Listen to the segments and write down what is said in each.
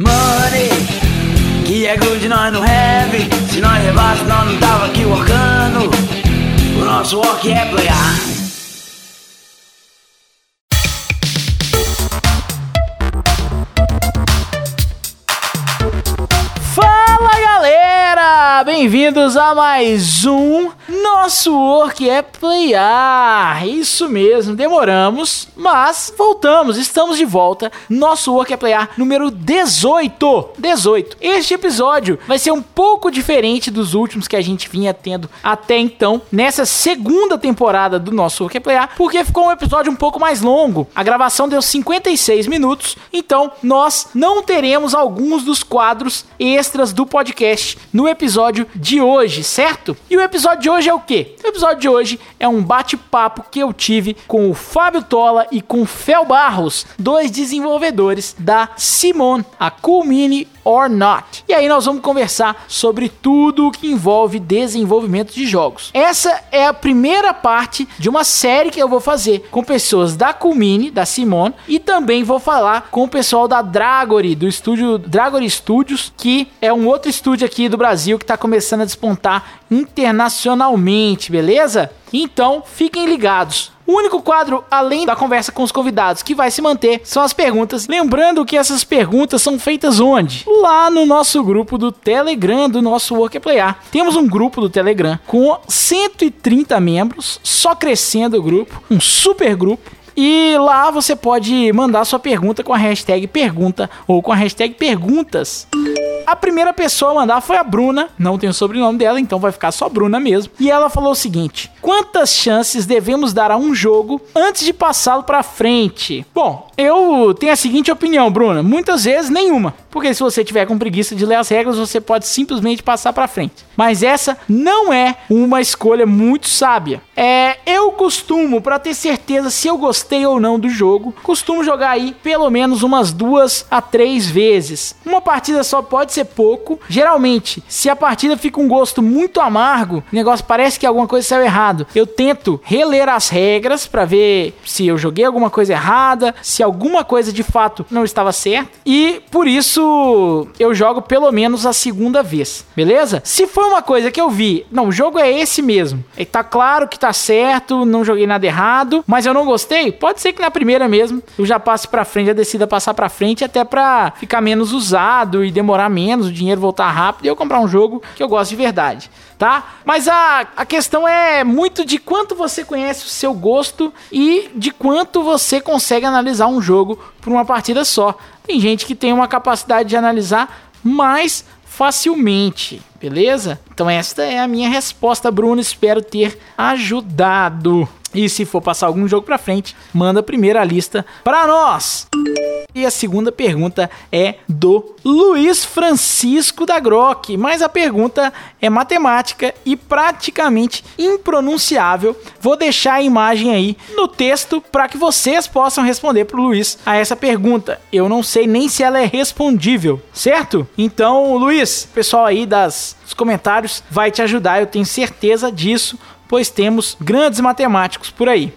Money, que é good nós não have. Se nós levasse, nós não tava aqui workando. O nosso work é playar. Bem-vindos a mais um Nosso Work é Playar. Isso mesmo, demoramos, mas voltamos, estamos de volta. Nosso Work é Playar número 18. 18. Este episódio vai ser um pouco diferente dos últimos que a gente vinha tendo até então, nessa segunda temporada do Nosso Work é Playar, porque ficou um episódio um pouco mais longo. A gravação deu 56 minutos, então nós não teremos alguns dos quadros extras do podcast no episódio episódio de hoje, certo? E o episódio de hoje é o quê? O episódio de hoje é um bate-papo que eu tive com o Fábio Tola e com o Fel Barros, dois desenvolvedores da Simon, a Cool Mini or Not. E aí nós vamos conversar sobre tudo o que envolve desenvolvimento de jogos. Essa é a primeira parte de uma série que eu vou fazer com pessoas da Culmini, da Simone, e também vou falar com o pessoal da Dragory, do estúdio Dragory Studios, que é um outro estúdio aqui do Brasil que está começando a despontar internacionalmente, beleza? Então, fiquem ligados. O único quadro, além da conversa com os convidados, que vai se manter são as perguntas. Lembrando que essas perguntas são feitas onde? Lá no nosso grupo do Telegram, do nosso Work Playar. Temos um grupo do Telegram com 130 membros, só crescendo o grupo, um super grupo. E lá você pode mandar sua pergunta com a hashtag pergunta ou com a hashtag perguntas. A primeira pessoa a mandar foi a Bruna, não tem o sobrenome dela, então vai ficar só Bruna mesmo. E ela falou o seguinte: Quantas chances devemos dar a um jogo antes de passá-lo para frente? Bom, eu tenho a seguinte opinião, Bruna: muitas vezes nenhuma. Porque se você tiver com preguiça de ler as regras, você pode simplesmente passar para frente. Mas essa não é uma escolha muito sábia. É, eu costumo, para ter certeza se eu gostei ou não do jogo, costumo jogar aí pelo menos umas duas a três vezes. Uma partida só pode ser pouco. Geralmente, se a partida fica um gosto muito amargo, o negócio parece que alguma coisa saiu errado. Eu tento reler as regras para ver se eu joguei alguma coisa errada, se alguma coisa de fato não estava certa. E por isso isso eu jogo pelo menos a segunda vez, beleza? Se for uma coisa que eu vi, não, o jogo é esse mesmo. E tá claro que tá certo, não joguei nada errado, mas eu não gostei, pode ser que na primeira mesmo eu já passe para frente, já decida passar para frente até para ficar menos usado e demorar menos, o dinheiro voltar rápido e eu comprar um jogo que eu gosto de verdade tá? Mas a, a questão é muito de quanto você conhece o seu gosto e de quanto você consegue analisar um jogo por uma partida só. Tem gente que tem uma capacidade de analisar mais facilmente, beleza? Então esta é a minha resposta, Bruno. Espero ter ajudado. E se for passar algum jogo para frente, manda a primeira lista para nós. E a segunda pergunta é do Luiz Francisco da Grock, mas a pergunta é matemática e praticamente impronunciável. Vou deixar a imagem aí no texto para que vocês possam responder para o Luiz a essa pergunta. Eu não sei nem se ela é respondível, certo? Então, Luiz, pessoal aí das, dos comentários vai te ajudar, eu tenho certeza disso pois temos grandes matemáticos por aí.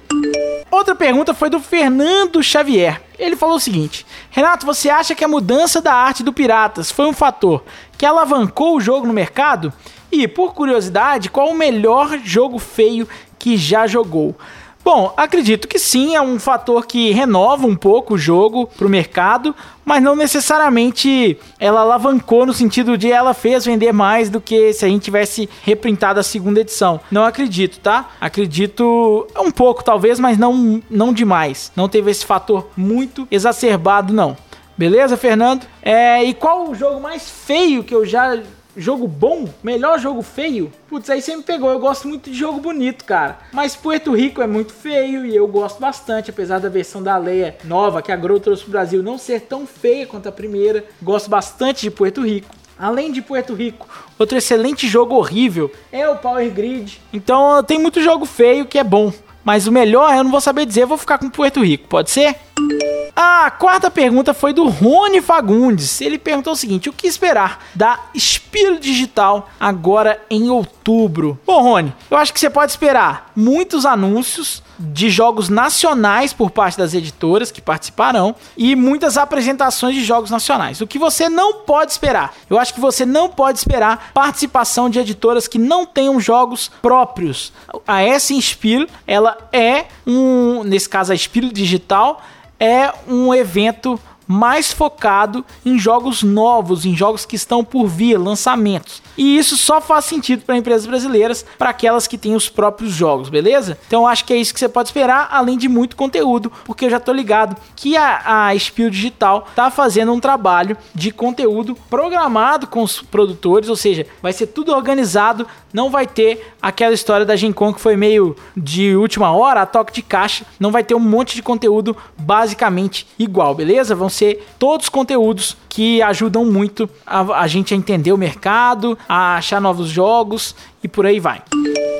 Outra pergunta foi do Fernando Xavier. Ele falou o seguinte: Renato, você acha que a mudança da arte do Piratas foi um fator que alavancou o jogo no mercado? E, por curiosidade, qual o melhor jogo feio que já jogou? Bom, acredito que sim, é um fator que renova um pouco o jogo para o mercado, mas não necessariamente ela alavancou no sentido de ela fez vender mais do que se a gente tivesse reprintado a segunda edição. Não acredito, tá? Acredito um pouco talvez, mas não, não demais. Não teve esse fator muito exacerbado, não. Beleza, Fernando? É, e qual o jogo mais feio que eu já jogo bom, melhor jogo feio, putz, aí você me pegou. Eu gosto muito de jogo bonito, cara. Mas Puerto Rico é muito feio e eu gosto bastante, apesar da versão da Leia nova que a Grow trouxe pro Brasil não ser tão feia quanto a primeira. Gosto bastante de Puerto Rico. Além de Puerto Rico, outro excelente jogo horrível é o Power Grid. Então tem muito jogo feio que é bom. Mas o melhor eu não vou saber dizer, eu vou ficar com Puerto Rico, pode ser? A quarta pergunta foi do Rony Fagundes. Ele perguntou o seguinte: o que esperar da Espírito Digital agora em outubro? Bom, Rony, eu acho que você pode esperar muitos anúncios de jogos nacionais por parte das editoras que participarão e muitas apresentações de jogos nacionais. O que você não pode esperar? Eu acho que você não pode esperar participação de editoras que não tenham jogos próprios. A S Inspire, ela é um, nesse caso a Espírito Digital, é um evento mais focado em jogos novos, em jogos que estão por vir, lançamentos. E isso só faz sentido para empresas brasileiras, para aquelas que têm os próprios jogos, beleza? Então acho que é isso que você pode esperar, além de muito conteúdo, porque eu já tô ligado que a, a Spiel Digital tá fazendo um trabalho de conteúdo programado com os produtores, ou seja, vai ser tudo organizado, não vai ter aquela história da Gen Con que foi meio de última hora, a toque de caixa, não vai ter um monte de conteúdo basicamente igual, beleza? Vão ser todos conteúdos que ajudam muito a, a gente a entender o mercado, a achar novos jogos e por aí vai.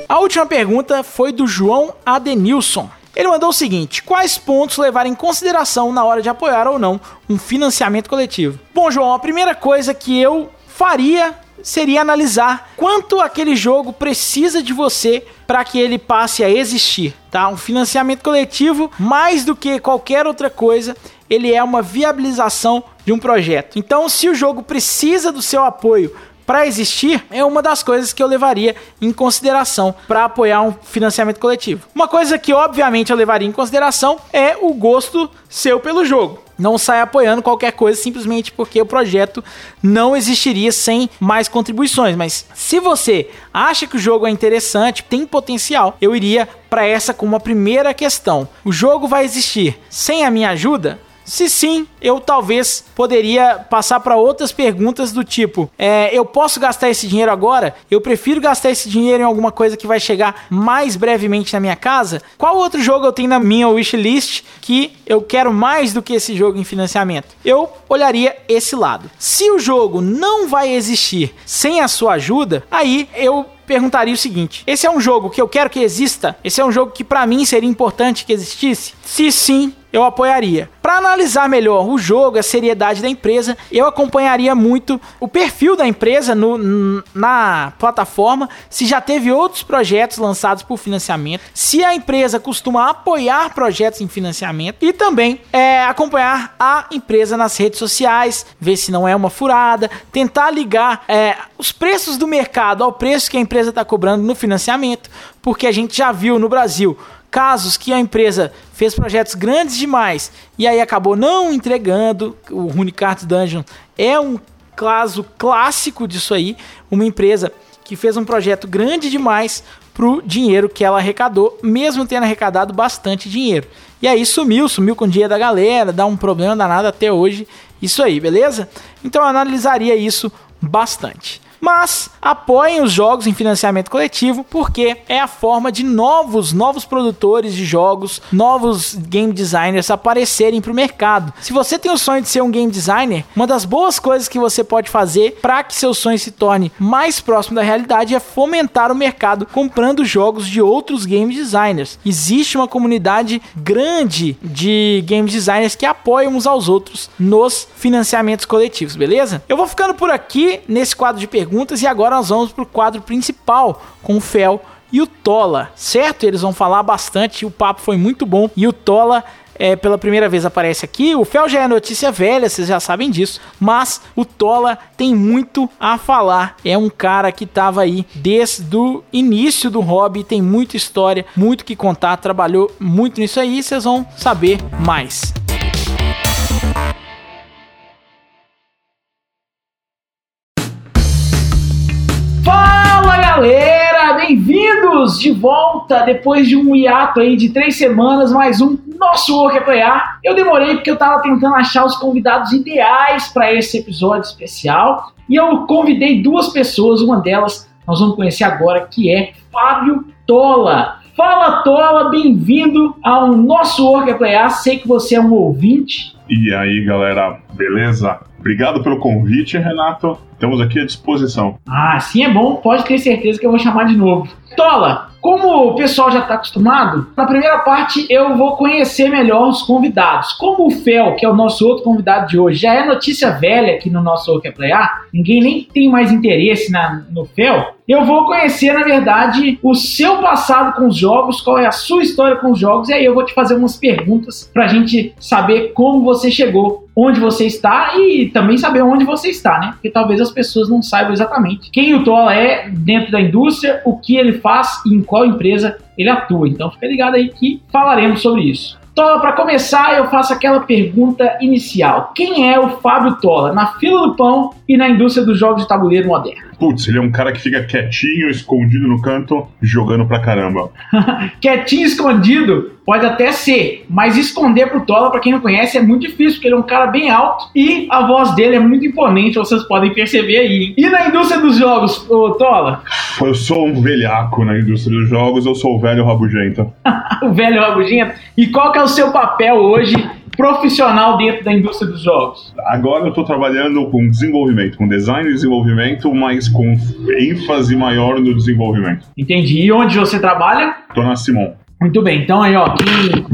A última pergunta foi do João Adenilson. Ele mandou o seguinte: quais pontos levar em consideração na hora de apoiar ou não um financiamento coletivo? Bom, João, a primeira coisa que eu faria seria analisar quanto aquele jogo precisa de você para que ele passe a existir, tá? Um financiamento coletivo, mais do que qualquer outra coisa, ele é uma viabilização de um projeto. Então, se o jogo precisa do seu apoio para existir, é uma das coisas que eu levaria em consideração para apoiar um financiamento coletivo. Uma coisa que obviamente eu levaria em consideração é o gosto seu pelo jogo. Não sai apoiando qualquer coisa simplesmente porque o projeto não existiria sem mais contribuições. Mas se você acha que o jogo é interessante, tem potencial, eu iria para essa como uma primeira questão. O jogo vai existir sem a minha ajuda? Se sim, eu talvez poderia passar para outras perguntas do tipo: é, eu posso gastar esse dinheiro agora? Eu prefiro gastar esse dinheiro em alguma coisa que vai chegar mais brevemente na minha casa? Qual outro jogo eu tenho na minha wishlist que eu quero mais do que esse jogo em financiamento? Eu olharia esse lado. Se o jogo não vai existir sem a sua ajuda, aí eu perguntaria o seguinte: esse é um jogo que eu quero que exista? Esse é um jogo que para mim seria importante que existisse? Se sim, eu apoiaria. Para analisar melhor o jogo, a seriedade da empresa, eu acompanharia muito o perfil da empresa no, na plataforma, se já teve outros projetos lançados por financiamento, se a empresa costuma apoiar projetos em financiamento e também é, acompanhar a empresa nas redes sociais, ver se não é uma furada, tentar ligar é, os preços do mercado ao preço que a empresa está cobrando no financiamento, porque a gente já viu no Brasil casos que a empresa fez projetos grandes demais e aí acabou não entregando. O Runicards Dungeon é um caso clássico disso aí. Uma empresa que fez um projeto grande demais pro dinheiro que ela arrecadou, mesmo tendo arrecadado bastante dinheiro. E aí sumiu, sumiu com o dinheiro da galera, dá um problema danado até hoje. Isso aí, beleza? Então eu analisaria isso bastante mas apoiem os jogos em financiamento coletivo porque é a forma de novos, novos produtores de jogos, novos game designers aparecerem para o mercado. Se você tem o sonho de ser um game designer, uma das boas coisas que você pode fazer para que seu sonho se torne mais próximo da realidade é fomentar o mercado comprando jogos de outros game designers. Existe uma comunidade grande de game designers que apoiam uns aos outros nos financiamentos coletivos, beleza? Eu vou ficando por aqui nesse quadro de perguntas perguntas e agora nós vamos para o quadro principal com o Fel e o Tola, certo? Eles vão falar bastante, o papo foi muito bom e o Tola é, pela primeira vez aparece aqui. O Fel já é notícia velha, vocês já sabem disso, mas o Tola tem muito a falar. É um cara que estava aí desde o início do hobby, tem muita história, muito que contar, trabalhou muito nisso aí, vocês vão saber mais. Galera, bem-vindos de volta depois de um hiato aí de três semanas, mais um nosso Work é Playar. Eu demorei porque eu tava tentando achar os convidados ideais para esse episódio especial e eu convidei duas pessoas, uma delas nós vamos conhecer agora, que é Fábio Tola. Fala Tola, bem-vindo ao nosso Work é Playar. Sei que você é um ouvinte E aí, galera, beleza? Obrigado pelo convite, Renato. Estamos aqui à disposição. Ah, sim é bom, pode ter certeza que eu vou chamar de novo. Tola, como o pessoal já está acostumado, na primeira parte eu vou conhecer melhor os convidados. Como o Fel, que é o nosso outro convidado de hoje, já é notícia velha aqui no nosso Work Playar, ninguém nem tem mais interesse na, no Fel, eu vou conhecer, na verdade, o seu passado com os jogos, qual é a sua história com os jogos, e aí eu vou te fazer umas perguntas para a gente saber como você chegou, onde você está e também saber onde você está, né? Porque talvez as pessoas não saibam exatamente quem o Tola é dentro da indústria, o que ele faz e em qual empresa ele atua. Então fica ligado aí que falaremos sobre isso. Tola, para começar, eu faço aquela pergunta inicial. Quem é o Fábio Tola na fila do pão e na indústria dos jogos de tabuleiro moderno? Putz, ele é um cara que fica quietinho, escondido no canto, jogando pra caramba. quietinho, escondido, pode até ser, mas esconder pro Tola, pra quem não conhece, é muito difícil, porque ele é um cara bem alto e a voz dele é muito imponente, vocês podem perceber aí. E na indústria dos jogos, ô Tola? Eu sou um velhaco na indústria dos jogos, eu sou o velho rabugento. o velho rabugento? E qual que é o seu papel hoje profissional dentro da indústria dos jogos? Agora eu estou trabalhando com desenvolvimento, com design e desenvolvimento, mas com ênfase maior no desenvolvimento. Entendi. E onde você trabalha? Estou na Simon. Muito bem, então aí ó,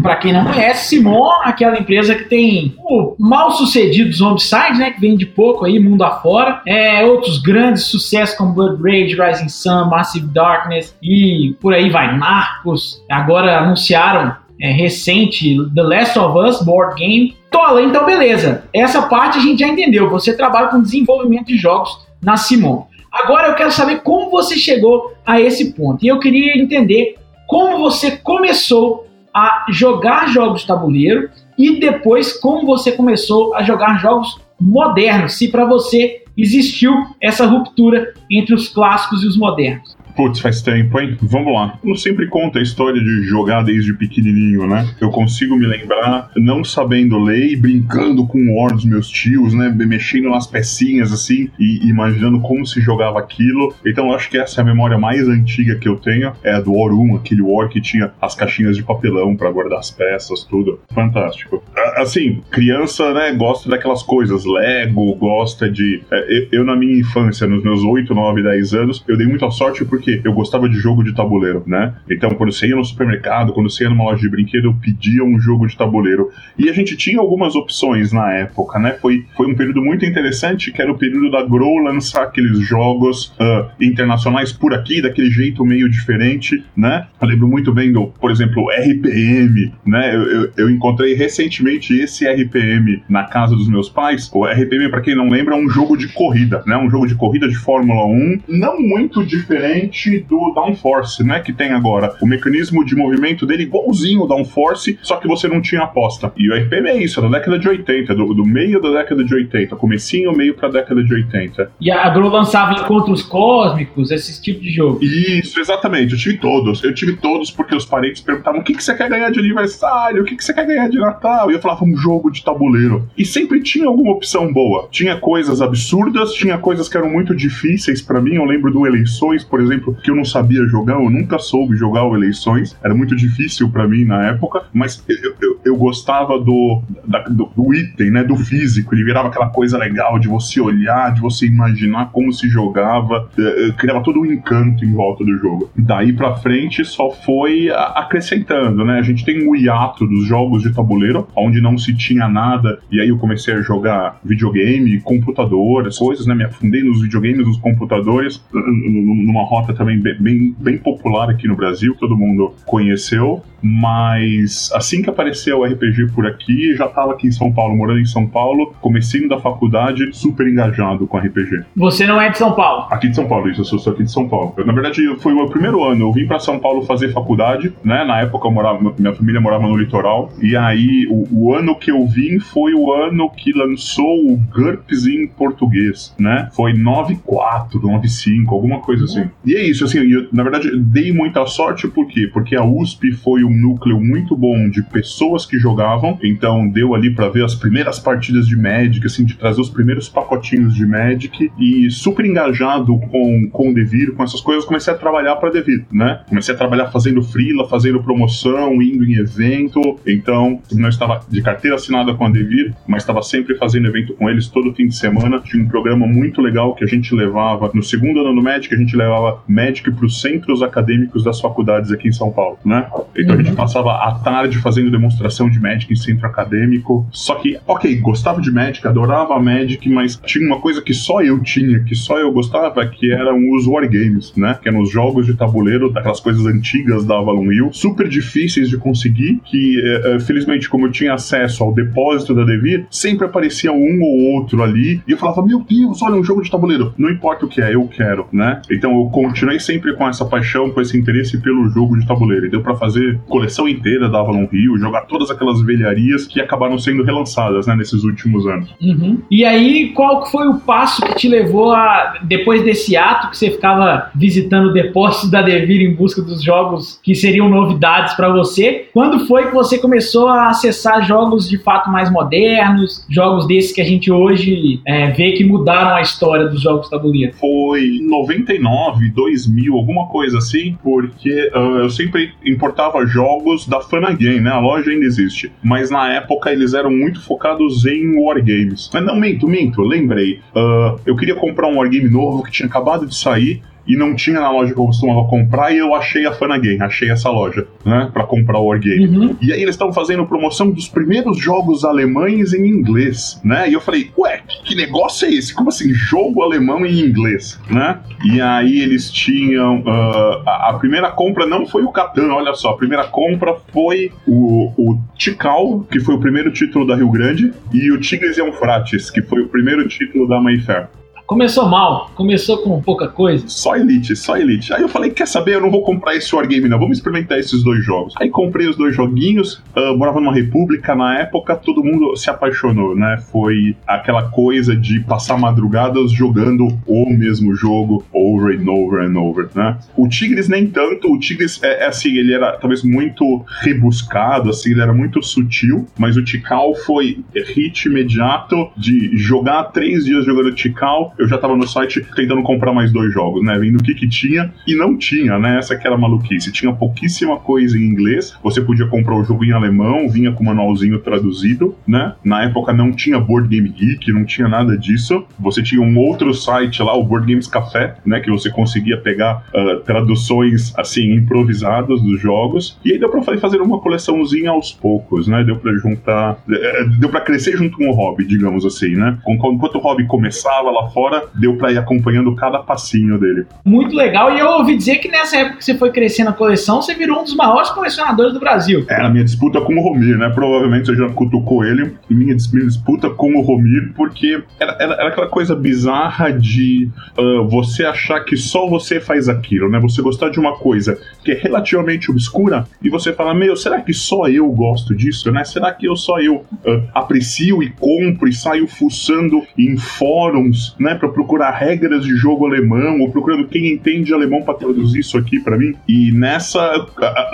para quem não conhece, Simon, aquela empresa que tem o mal sucedido Zombicide, né, que vende pouco aí, mundo afora, é, outros grandes sucessos como Blood Rage, Rising Sun, Massive Darkness e por aí vai, Narcos, agora anunciaram é, recente, The Last of Us Board Game. Tola, então beleza. Essa parte a gente já entendeu. Você trabalha com desenvolvimento de jogos na Simon. Agora eu quero saber como você chegou a esse ponto. E eu queria entender como você começou a jogar jogos de tabuleiro e depois como você começou a jogar jogos modernos, se para você existiu essa ruptura entre os clássicos e os modernos. Putz, faz tempo, hein? Vamos lá. Eu sempre conto a história de jogar desde pequenininho, né? Eu consigo me lembrar não sabendo ler e brincando com o War dos meus tios, né? Mexendo nas pecinhas assim e imaginando como se jogava aquilo. Então acho que essa é a memória mais antiga que eu tenho. É a do War 1, aquele War que tinha as caixinhas de papelão para guardar as peças, tudo. Fantástico. Assim, criança, né? Gosta daquelas coisas. Lego, gosta de. É, eu, na minha infância, nos meus 8, 9, 10 anos, eu dei muita sorte porque porque eu gostava de jogo de tabuleiro, né? Então, quando você ia no supermercado, quando você ia numa loja de brinquedo, eu pedia um jogo de tabuleiro. E a gente tinha algumas opções na época, né? Foi, foi um período muito interessante, que era o período da Grow lançar aqueles jogos uh, internacionais por aqui, daquele jeito meio diferente, né? Eu lembro muito bem do, por exemplo, RPM, né? Eu, eu, eu encontrei recentemente esse RPM na casa dos meus pais. O RPM, para quem não lembra, é um jogo de corrida, né? Um jogo de corrida de Fórmula 1, não muito diferente diferente do Downforce, né? Que tem agora. O mecanismo de movimento dele igualzinho ao Downforce, só que você não tinha aposta. E o RPM é isso, é da década de 80, do, do meio da década de 80, comecinho, meio pra década de 80. E a Gru lançava encontros cósmicos, esse tipo de jogo. Isso, exatamente. Eu tive todos. Eu tive todos porque os parentes perguntavam o que, que você quer ganhar de aniversário, o que, que você quer ganhar de Natal. E eu falava um jogo de tabuleiro. E sempre tinha alguma opção boa. Tinha coisas absurdas, tinha coisas que eram muito difíceis para mim. Eu lembro do Eleições, por exemplo, exemplo, que eu não sabia jogar, eu nunca soube jogar o Eleições, era muito difícil para mim na época, mas eu, eu, eu gostava do, da, do, do, item, né, do físico, ele virava aquela coisa legal de você olhar, de você imaginar como se jogava, eh, eh, criava todo um encanto em volta do jogo. Daí pra frente só foi acrescentando, né, a gente tem um hiato dos jogos de tabuleiro, onde não se tinha nada, e aí eu comecei a jogar videogame, computador, as coisas, né, me afundei nos videogames, nos computadores, numa rota também bem, bem popular aqui no Brasil, todo mundo conheceu. Mas assim que apareceu o RPG por aqui, já estava aqui em São Paulo, morando em São Paulo, comecinho da faculdade, super engajado com RPG. Você não é de São Paulo? Aqui de São Paulo, isso, eu sou aqui de São Paulo. Eu, na verdade, foi o meu primeiro ano, eu vim para São Paulo fazer faculdade, né? Na época eu morava, minha família morava no litoral, e aí o, o ano que eu vim foi o ano que lançou o GURPS em português, né? Foi 94, 95, alguma coisa assim. E é isso, assim, eu, na verdade, dei muita sorte, por quê? Porque a USP foi um núcleo muito bom de pessoas que jogavam, então deu ali para ver as primeiras partidas de Magic, assim, de trazer os primeiros pacotinhos de Magic, e super engajado com, com o Devir, com essas coisas, comecei a trabalhar para Devir, né? Comecei a trabalhar fazendo freela, fazendo promoção, indo em evento, então não estava de carteira assinada com a Devir, mas estava sempre fazendo evento com eles todo fim de semana, tinha um programa muito legal que a gente levava, no segundo ano do Magic, a gente levava Magic para os centros acadêmicos das faculdades aqui em São Paulo, né? Então uhum. a gente passava a tarde fazendo demonstração de Magic em centro acadêmico. Só que, ok, gostava de Magic, adorava Magic, mas tinha uma coisa que só eu tinha, que só eu gostava, que eram os wargames, né? Que eram os jogos de tabuleiro, daquelas coisas antigas da Avalon Hill, super difíceis de conseguir, que eh, eh, felizmente, como eu tinha acesso ao depósito da Devir, sempre aparecia um ou outro ali, e eu falava, meu Deus, olha um jogo de tabuleiro. Não importa o que é, eu quero, né? Então eu continuei sempre com essa paixão, com esse interesse pelo jogo de tabuleiro. E deu para fazer coleção inteira da Avalon Rio, jogar todas aquelas velharias que acabaram sendo relançadas, né, nesses últimos anos. Uhum. E aí, qual foi o passo que te levou a, depois desse ato que você ficava visitando o depósito da Devir em busca dos jogos que seriam novidades para você? Quando foi que você começou a acessar jogos de fato mais modernos, jogos desses que a gente hoje é, vê que mudaram a história dos jogos tabuleiro? Foi 99, 2000, alguma coisa assim, porque uh, eu sempre importava jogos da Fanagame, né? A loja ainda existe. Mas na época eles eram muito focados em wargames. Mas não, minto, minto, lembrei. Uh, eu queria comprar um wargame novo que tinha acabado de sair e não tinha na loja que eu costumava comprar, e eu achei a Fanagame, achei essa loja, né, pra comprar o Wargame. Uhum. E aí eles estavam fazendo promoção dos primeiros jogos alemães em inglês, né, e eu falei, ué, que negócio é esse? Como assim, jogo alemão em inglês, né? E aí eles tinham, uh, a, a, primeira compra não foi o Catan, olha só, a primeira compra foi o, o Tikal, que foi o primeiro título da Rio Grande, e o Tigres e Eufrates, que foi o primeiro título da Mayfair. Começou mal, começou com pouca coisa. Só Elite, só Elite. Aí eu falei, quer saber, eu não vou comprar esse Wargame não, vamos experimentar esses dois jogos. Aí comprei os dois joguinhos, uh, morava numa república na época, todo mundo se apaixonou, né? Foi aquela coisa de passar madrugadas jogando o mesmo jogo over and over and over, né? O Tigres nem tanto, o Tigres é, é assim, ele era talvez muito rebuscado, assim, ele era muito sutil, mas o Tikal foi hit imediato de jogar três dias jogando Tikal eu já tava no site tentando comprar mais dois jogos, né? Vendo o que que tinha e não tinha, né? Essa que era maluquice. Tinha pouquíssima coisa em inglês, você podia comprar o jogo em alemão, vinha com o manualzinho traduzido, né? Na época não tinha Board Game Geek, não tinha nada disso. Você tinha um outro site lá, o Board Games Café, né? Que você conseguia pegar uh, traduções, assim, improvisadas dos jogos. E aí deu pra fazer uma coleçãozinha aos poucos, né? Deu pra juntar... Eh, deu pra crescer junto com o hobby, digamos assim, né? Enquanto o hobby começava lá fora, deu para ir acompanhando cada passinho dele. Muito legal, e eu ouvi dizer que nessa época que você foi crescendo a coleção, você virou um dos maiores colecionadores do Brasil. Era a minha disputa com o Romir, né? Provavelmente você já cutucou ele, minha disputa com o Romir, porque era, era, era aquela coisa bizarra de uh, você achar que só você faz aquilo, né? Você gostar de uma coisa que é relativamente obscura e você fala, meu, será que só eu gosto disso, né? Será que eu só eu uh, aprecio e compro e saio fuçando em fóruns, né? Para procurar regras de jogo alemão ou procurando quem entende alemão para traduzir isso aqui para mim. E nessa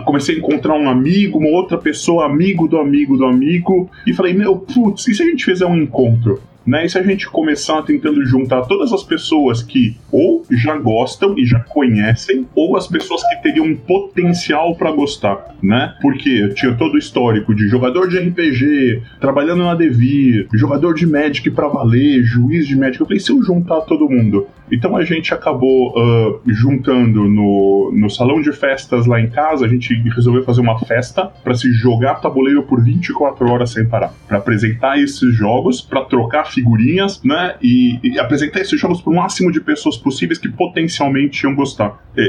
comecei a encontrar um amigo, uma outra pessoa, amigo do amigo do amigo, e falei: Meu, putz, e se a gente fizer um encontro? Né? E se a gente começar tentando juntar todas as pessoas que ou já gostam e já conhecem, ou as pessoas que teriam potencial para gostar, né? Porque tinha todo o histórico de jogador de RPG, trabalhando na Devir, jogador de Magic para valer, juiz de Magic. Eu falei, se eu juntar todo mundo. Então a gente acabou uh, juntando no, no salão de festas lá em casa, a gente resolveu fazer uma festa para se jogar tabuleiro por 24 horas sem parar, para apresentar esses jogos, para trocar figurinhas, né? E, e apresentar esses jogos para o máximo de pessoas possíveis que potencialmente iam gostar. É,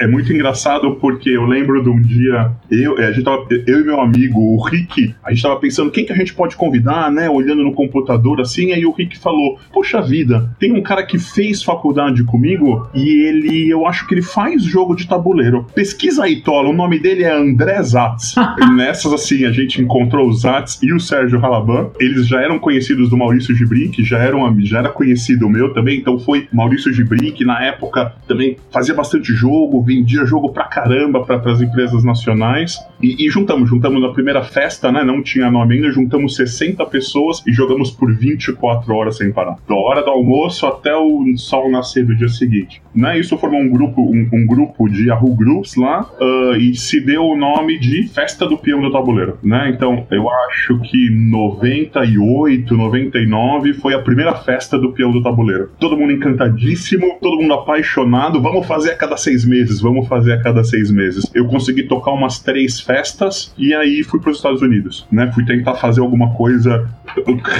é, é, muito engraçado porque eu lembro de um dia, eu, é, a gente tava, eu e meu amigo, o Rick, a gente tava pensando quem que a gente pode convidar, né? Olhando no computador assim, aí o Rick falou: Poxa vida, tem um cara que fez faculdade faculdade comigo e ele, eu acho que ele faz jogo de tabuleiro. Pesquisa aí, Tola, o nome dele é André Zatz. Nessas, assim, a gente encontrou o Zatz e o Sérgio Halaban. Eles já eram conhecidos do Maurício Gibrin, que já, eram, já era conhecido meu também, então foi Maurício Gibrin, que na época também fazia bastante jogo, vendia jogo pra caramba para as empresas nacionais. E, e, juntamos, juntamos na primeira festa, né? Não tinha nome ainda, juntamos 60 pessoas e jogamos por 24 horas sem parar. Da hora do almoço até o sol nascer do dia seguinte. Né? Isso formou um grupo, um, um grupo de Yahoo Groups lá uh, e se deu o nome de Festa do Peão do Tabuleiro. Né? Então, eu acho que 98, 99 foi a primeira festa do Peão do Tabuleiro. Todo mundo encantadíssimo, todo mundo apaixonado. Vamos fazer a cada seis meses, vamos fazer a cada seis meses. Eu consegui tocar umas três festas e aí fui para os Estados Unidos. Né? Fui tentar fazer alguma coisa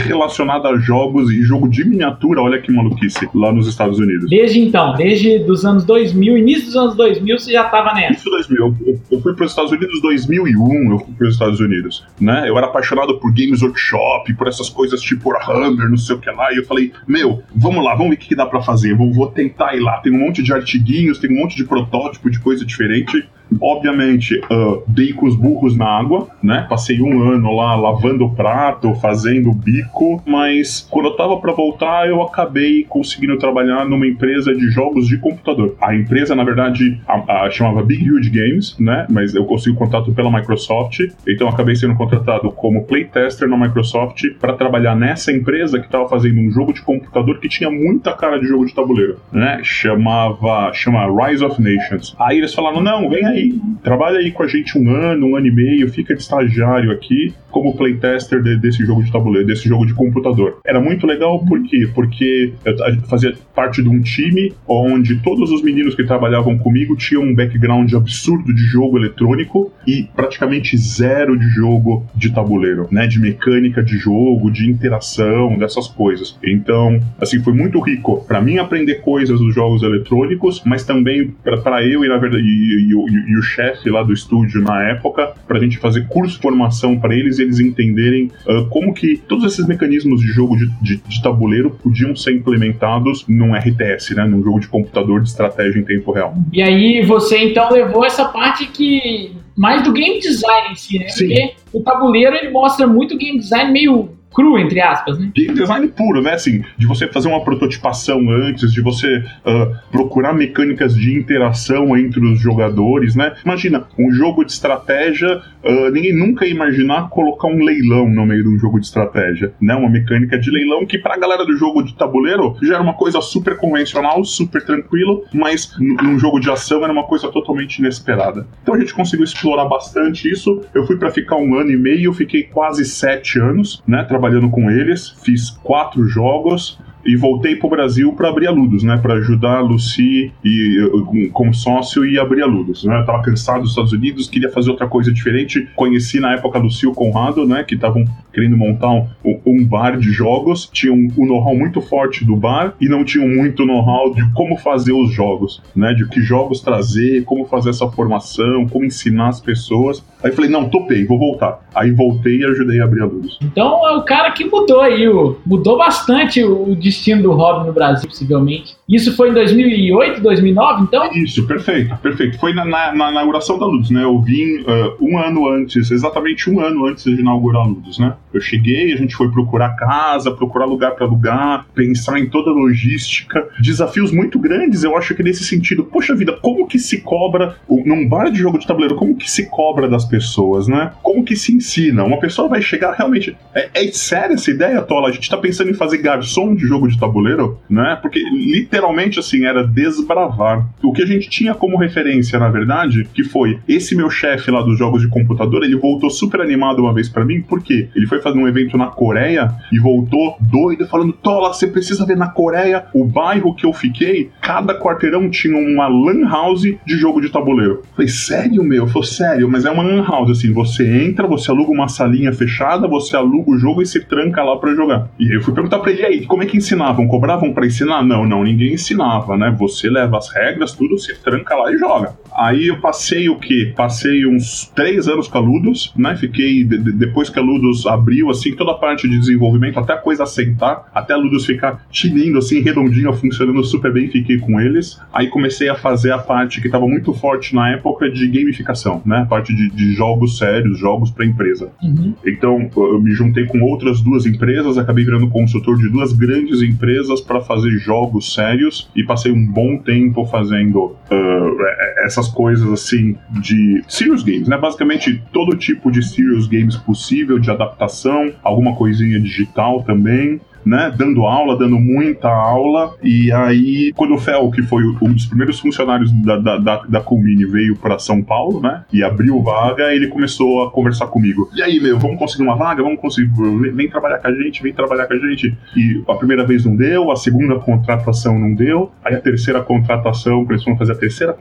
relacionada a jogos e jogo de miniatura, olha que maluquice, lá nos Estados Unidos. Desde então, desde dos anos 2000, início dos anos 2000, você já estava nessa? Início 2000. Eu, eu fui para os Estados Unidos em 2001, eu fui para os Estados Unidos, né? Eu era apaixonado por Games Workshop, por essas coisas tipo Hammer, não sei o que lá, e eu falei, meu, vamos lá, vamos ver o que dá para fazer, vou, vou tentar ir lá. Tem um monte de artiguinhos, tem um monte de protótipo de coisa diferente. Obviamente, uh, dei com os burros na água, né? Passei um ano lá lavando o prato, fazendo bico, mas quando eu tava para voltar, eu acabei conseguindo trabalhar numa empresa de jogos de computador. A empresa, na verdade, a, a, chamava Big Huge Games, né? Mas eu consegui contato pela Microsoft, então acabei sendo contratado como playtester na Microsoft para trabalhar nessa empresa que estava fazendo um jogo de computador que tinha muita cara de jogo de tabuleiro, né? Chamava, chama Rise of Nations. Aí eles falaram: "Não, vem aí aí, trabalha aí com a gente um ano, um ano e meio, fica de estagiário aqui como playtester de, desse jogo de tabuleiro, desse jogo de computador. Era muito legal por quê? Porque eu fazia parte de um time onde todos os meninos que trabalhavam comigo tinham um background absurdo de jogo eletrônico e praticamente zero de jogo de tabuleiro, né? De mecânica de jogo, de interação, dessas coisas. Então, assim, foi muito rico para mim aprender coisas dos jogos eletrônicos, mas também para eu e na verdade e, e, e o chefe lá do estúdio na época, pra gente fazer curso de formação para eles e eles entenderem uh, como que todos esses mecanismos de jogo de, de, de, tabuleiro podiam ser implementados num RTS, né? Num jogo de computador de estratégia em tempo real. E aí você então levou essa parte que mais do game design em si, né? Sim. Porque o tabuleiro ele mostra muito game design meio cru, entre aspas, né? Game design puro, né? Assim, de você fazer uma prototipação antes, de você uh, procurar mecânicas de interação entre os jogadores, né? Imagina, um jogo de estratégia, uh, ninguém nunca ia imaginar colocar um leilão no meio de um jogo de estratégia, né? Uma mecânica de leilão que pra galera do jogo de tabuleiro já era uma coisa super convencional, super tranquilo, mas num jogo de ação era uma coisa totalmente inesperada. Então a gente conseguiu explorar bastante isso. Eu fui para ficar um ano e meio, eu fiquei quase sete anos, né? Trabalhando com eles, fiz quatro jogos e voltei para o Brasil para abrir a Ludus, né? Para ajudar a Lucy e, como sócio e abrir a Ludus. Né? Eu tava cansado dos Estados Unidos, queria fazer outra coisa diferente. Conheci na época a Lucy e o Conrado, né? Que estavam querendo montar um, um, bar de jogos. Tinham um, um know-how muito forte do bar e não tinham muito know-how de como fazer os jogos, né? De que jogos trazer, como fazer essa formação, como ensinar as pessoas. Aí falei, não, topei, vou voltar. Aí voltei e ajudei a abrir a Ludus. Então é o cara que mudou aí, mudou bastante o destino do hobby no Brasil, possivelmente. Isso foi em 2008, 2009, então? Isso, perfeito, perfeito. Foi na, na, na inauguração da Ludus, né? Eu vim uh, um ano antes, exatamente um ano antes de inaugurar a Ludus, né? Eu cheguei, a gente foi procurar casa, procurar lugar para alugar, pensar em toda a logística, desafios muito grandes, eu acho que nesse sentido. Poxa vida, como que se cobra, num bar de jogo de tabuleiro, como que se cobra das pessoas, né? Como que se ensina? Uma pessoa vai chegar realmente. É, é séria essa ideia, Tola? A gente tá pensando em fazer garçom de jogo de tabuleiro, né? Porque literalmente assim era desbravar. O que a gente tinha como referência, na verdade, que foi esse meu chefe lá dos jogos de computador, ele voltou super animado uma vez para mim, porque ele foi fazer um evento na Coreia e voltou doido, falando: Tola, você precisa ver na Coreia o bairro que eu fiquei, cada quarteirão tinha uma lan house de jogo de tabuleiro. Eu falei, sério, meu? Eu falei, sério, mas é uma lan house, assim, você entra, você aluga uma salinha fechada, você aluga o jogo e se tranca lá para jogar. E eu fui perguntar pra ele, aí, como é que ensinavam? Cobravam para ensinar? Não, não, ninguém ensinava, né? Você leva as regras, tudo, se tranca lá e joga. Aí eu passei o quê? Passei uns três anos com a Ludus, né? Fiquei, de, de, depois que a Ludus abriu, assim, toda a parte de desenvolvimento, até a coisa assentar, até a Ludus ficar tinindo, assim, redondinha, funcionando super bem, fiquei com eles. Aí comecei a fazer a parte que estava muito forte na época de gamificação, né? A parte de, de jogos sérios, jogos para empresa. Uhum. Então, eu me juntei com outras duas empresas, acabei virando consultor de duas grandes empresas para fazer jogos sérios e passei um bom tempo fazendo uh, essas coisas assim de serious games, né? Basicamente todo tipo de serious games possível de adaptação, alguma coisinha digital também né, dando aula, dando muita aula. E aí, quando o Fel, que foi um dos primeiros funcionários da, da, da, da Culmini, veio para São Paulo, né, e abriu vaga, ele começou a conversar comigo. E aí, meu, vamos conseguir uma vaga? Vamos conseguir. Vem trabalhar com a gente, vem trabalhar com a gente. E a primeira vez não deu, a segunda contratação não deu, aí a terceira contratação, eles vão fazer a terceira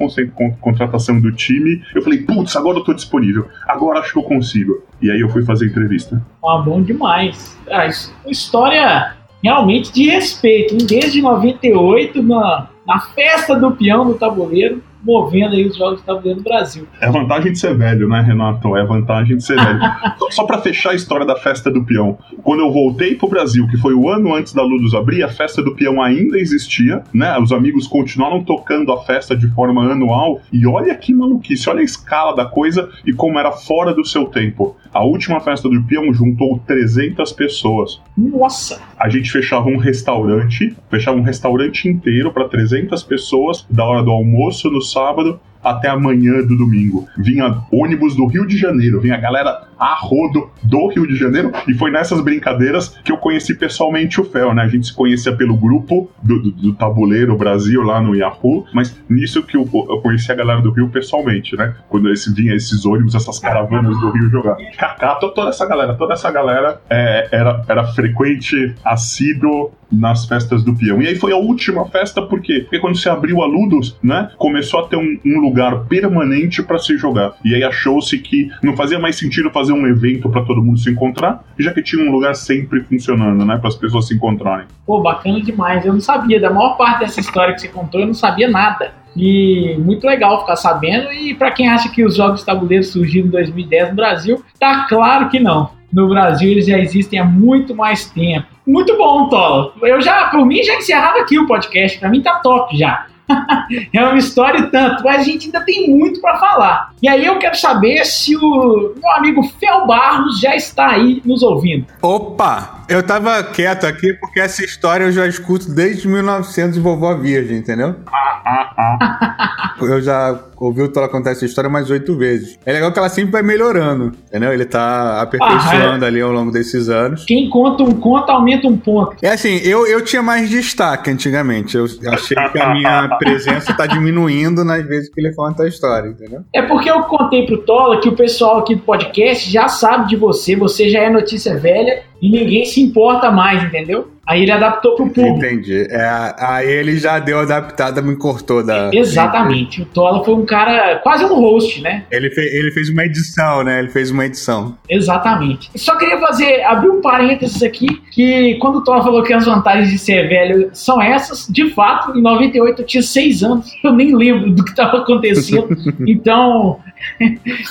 contratação do time. Eu falei, putz, agora eu tô disponível, agora acho que eu consigo. E aí eu fui fazer entrevista. Ah, bom demais. Ah, história realmente de respeito. Desde 98, na, na festa do peão do tabuleiro, movendo aí os jogos de tabuleiro no Brasil. É a vantagem de ser velho, né, Renato? É a vantagem de ser velho. Só para fechar a história da festa do peão. Quando eu voltei pro Brasil, que foi o ano antes da Ludus abrir, a festa do peão ainda existia, né? Os amigos continuaram tocando a festa de forma anual. E olha que maluquice, olha a escala da coisa e como era fora do seu tempo. A última festa do peão juntou 300 pessoas. Nossa! A gente fechava um restaurante, fechava um restaurante inteiro para 300 pessoas da hora do almoço no sábado até amanhã do domingo. Vinha ônibus do Rio de Janeiro, vinha a galera a rodo do Rio de Janeiro, e foi nessas brincadeiras que eu conheci pessoalmente o Fel, né? A gente se conhecia pelo grupo do, do, do Tabuleiro Brasil lá no Yahoo, mas nisso que eu, eu conheci a galera do Rio pessoalmente, né? Quando esse, vinha esses ônibus, essas caravanas do Rio jogar. Kaká, toda essa galera, toda essa galera é, era, era frequente, assíduo nas festas do peão. E aí foi a última festa, por quê? Porque quando se abriu a Ludus, né, começou a ter um, um lugar permanente para se jogar. E aí achou-se que não fazia mais sentido fazer um evento para todo mundo se encontrar, já que tinha um lugar sempre funcionando, né, para as pessoas se encontrarem. Pô, bacana demais. Eu não sabia, da maior parte dessa história que você contou, eu não sabia nada. E muito legal ficar sabendo. E para quem acha que os jogos de tabuleiro surgiram em 2010 no Brasil, tá claro que não. No Brasil eles já existem há muito mais tempo. Muito bom, Tola. Eu já, por mim, já encerrava aqui o podcast. Para mim tá top já. é uma história e tanto, mas a gente ainda tem muito para falar. E aí eu quero saber se o meu amigo Fel Barros já está aí nos ouvindo. Opa! Eu tava quieto aqui porque essa história eu já escuto desde 1900 e vovó virgem, entendeu? eu já ouvi o Tola contar essa história mais oito vezes. É legal que ela sempre vai melhorando, entendeu? Ele tá aperfeiçoando ah, é. ali ao longo desses anos. Quem conta um conto aumenta um ponto. É assim, eu, eu tinha mais destaque antigamente. Eu achei que a minha presença tá diminuindo nas vezes que ele conta a história, entendeu? É porque eu contei pro Tola que o pessoal aqui do podcast já sabe de você, você já é notícia velha e ninguém se importa mais, entendeu? Aí ele adaptou pro público. Entendi. É, aí ele já deu adaptada, me cortou da. Exatamente. O Tola foi um cara, quase um host, né? Ele, fe, ele fez uma edição, né? Ele fez uma edição. Exatamente. Só queria fazer, abrir um parênteses aqui, que quando o Tola falou que as vantagens de ser velho são essas, de fato, em 98 eu tinha seis anos, eu nem lembro do que estava acontecendo. então,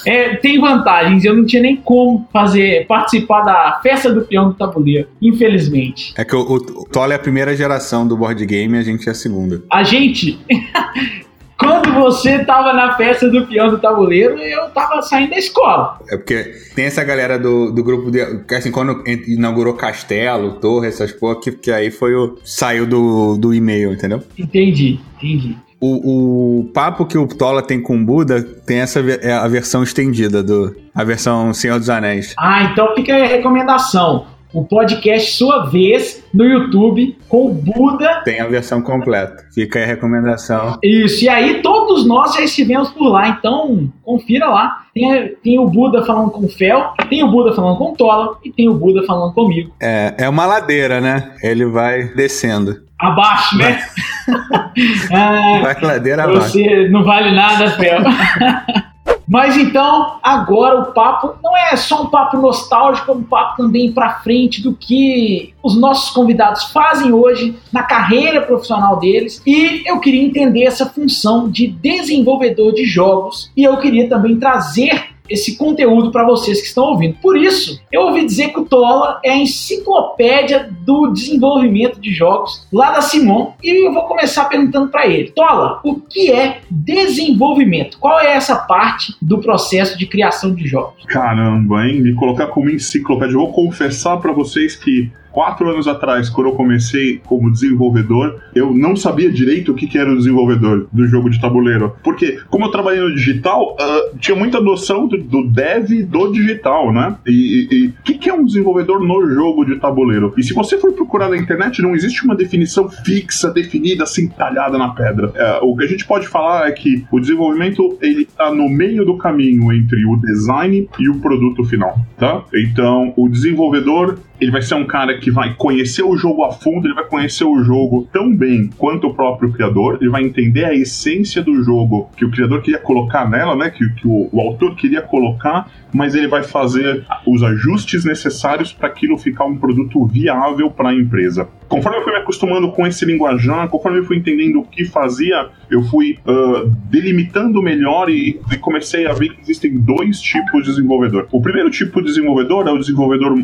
é, tem vantagens. Eu não tinha nem como fazer participar da festa do peão do tabuleiro, infelizmente. É que o, o Tola é a primeira geração do board game e a gente é a segunda. A gente. Quando você tava na festa do peão do tabuleiro, eu tava saindo da escola. É porque tem essa galera do, do grupo de. Assim, quando inaugurou Castelo, Torre, essas porra, que, que aí foi o. saiu do, do e-mail, entendeu? Entendi, entendi. O, o papo que o Tola tem com o Buda tem essa é a versão estendida do a versão Senhor dos Anéis. Ah, então fica a recomendação. O podcast Sua Vez no YouTube com o Buda. Tem a versão completa. Fica aí a recomendação. Isso, e aí todos nós já estivemos por lá, então confira lá. Tem, tem o Buda falando com o Fel, tem o Buda falando com o Tola e tem o Buda falando comigo. É, é uma ladeira, né? Ele vai descendo abaixo, né? ah, Vai ladeira abaixo. Você não vale nada, Fel. Mas então, agora o papo não é só um papo nostálgico, é um papo também para frente do que os nossos convidados fazem hoje na carreira profissional deles. E eu queria entender essa função de desenvolvedor de jogos e eu queria também trazer esse conteúdo para vocês que estão ouvindo. Por isso, eu ouvi dizer que o Tola é a enciclopédia do desenvolvimento de jogos lá da Simon e eu vou começar perguntando para ele. Tola, o que é desenvolvimento? Qual é essa parte do processo de criação de jogos? Caramba, hein? Me colocar como enciclopédia. Eu vou confessar para vocês que quatro anos atrás, quando eu comecei como desenvolvedor, eu não sabia direito o que, que era o desenvolvedor do jogo de tabuleiro. Porque, como eu trabalhei no digital, uh, tinha muita noção do, do, dev do digital, né? E o que, que é um desenvolvedor no jogo de tabuleiro? E se você for procurar na internet, não existe uma definição fixa, definida, assim, talhada na pedra. Uh, o que a gente pode falar é que o desenvolvimento, ele tá no meio do caminho entre o design e o produto final, tá? Então, o desenvolvedor, ele vai ser um cara que vai conhecer o jogo a fundo, ele vai conhecer o jogo tão bem quanto o próprio criador, ele vai entender a essência do jogo que o criador queria colocar nela, né? Que, que o, o autor queria colocar, mas ele vai fazer os ajustes necessários para aquilo ficar um produto viável para a empresa. Conforme eu fui me acostumando com esse linguajar, conforme eu fui entendendo o que fazia, eu fui uh, delimitando melhor e, e, comecei a ver que existem dois tipos de desenvolvedor. O primeiro tipo de desenvolvedor é o desenvolvedor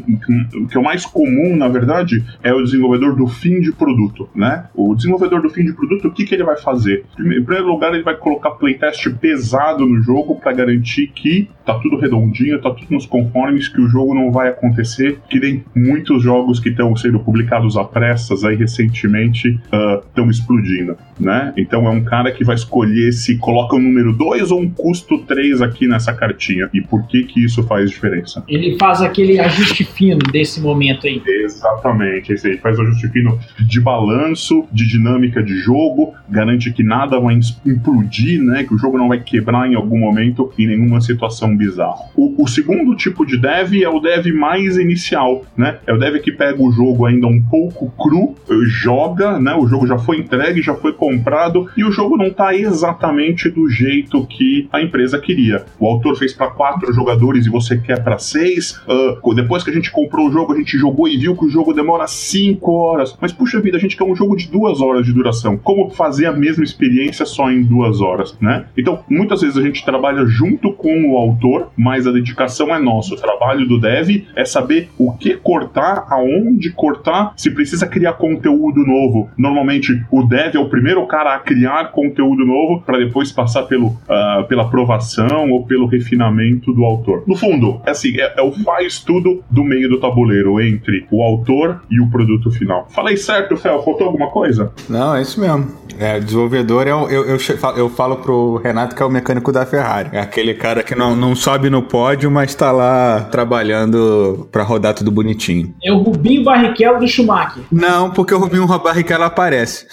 que, é o mais comum, na verdade, é o desenvolvedor do fim de produto, né? O desenvolvedor do fim de produto, o que, que ele vai fazer? Em primeiro lugar, ele vai colocar playtest pesado no jogo para garantir que tá tudo redondinho, tá tudo nos conformes, que o jogo não vai acontecer, que nem muitos jogos que estão sendo publicados a pressas aí recentemente estão uh, explodindo, né? Então é um cara que vai escolher se coloca o número 2 ou um custo 3 aqui nessa cartinha. E por que que isso faz diferença? Ele faz aquele ajuste fino desse momento aí. Exatamente, esse aí faz o ajuste fino de balanço, de dinâmica de jogo, garante que nada vai implodir, né? Que o jogo não vai quebrar em algum momento em nenhuma situação bizarra. O, o segundo tipo de dev é o dev mais inicial, né? É o dev que pega o jogo ainda um pouco cru, joga, né? O jogo já foi entregue, já foi comprado e o jogo não tá exatamente do jeito que a empresa queria. O autor fez para quatro jogadores e você quer para seis. Uh, depois que a gente comprou o jogo, a gente jogou e viu que o jogo demora cinco horas. Mas puxa vida, a gente quer um jogo de duas horas de duração. Como fazer a mesma experiência só em duas horas, né? Então, muitas vezes a gente trabalha junto com o autor, mas a dedicação é nossa. O trabalho do dev é saber o que cortar, aonde cortar, se precisa criar conteúdo novo. Normalmente, o dev é o primeiro cara a criar conteúdo novo para depois passar pelo, uh, pela aprovação ou pelo refinamento do autor. No fundo, é assim, é, é o faz tudo do meio do tabuleiro entre o autor e o produto final. Falei certo, Fel? Faltou alguma coisa? Não, é isso mesmo. É, desenvolvedor, eu, eu, eu, eu falo pro Renato que é o mecânico da Ferrari. É aquele cara que não, não sobe no pódio, mas tá lá trabalhando pra rodar tudo bonitinho. É o Rubinho Barrichello do Schumacher. Não, porque o Rubinho Barrichello aparece.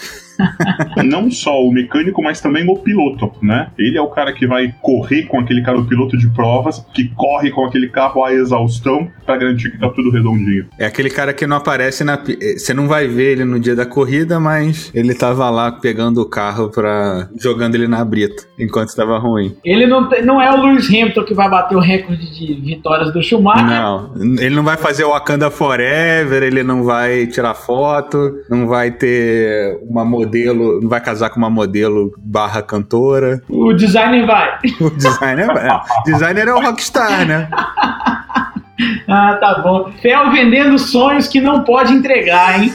Não só o mecânico, mas também o piloto, né? Ele é o cara que vai correr com aquele cara, o piloto de provas, que corre com aquele carro à exaustão para garantir que tá tudo redondinho. É aquele cara que não aparece na. Você não vai ver ele no dia da corrida, mas ele tava lá pegando o carro para jogando ele na brita enquanto estava ruim. Ele não, não é o Lewis Hamilton que vai bater o recorde de vitórias do Schumacher. Não, ele não vai fazer o Wakanda Forever, ele não vai tirar foto, não vai ter uma modelo, não vai casar com uma modelo barra cantora. O designer vai. O designer vai. É. designer é o rockstar, né? ah, tá bom. Fel vendendo sonhos que não pode entregar, hein?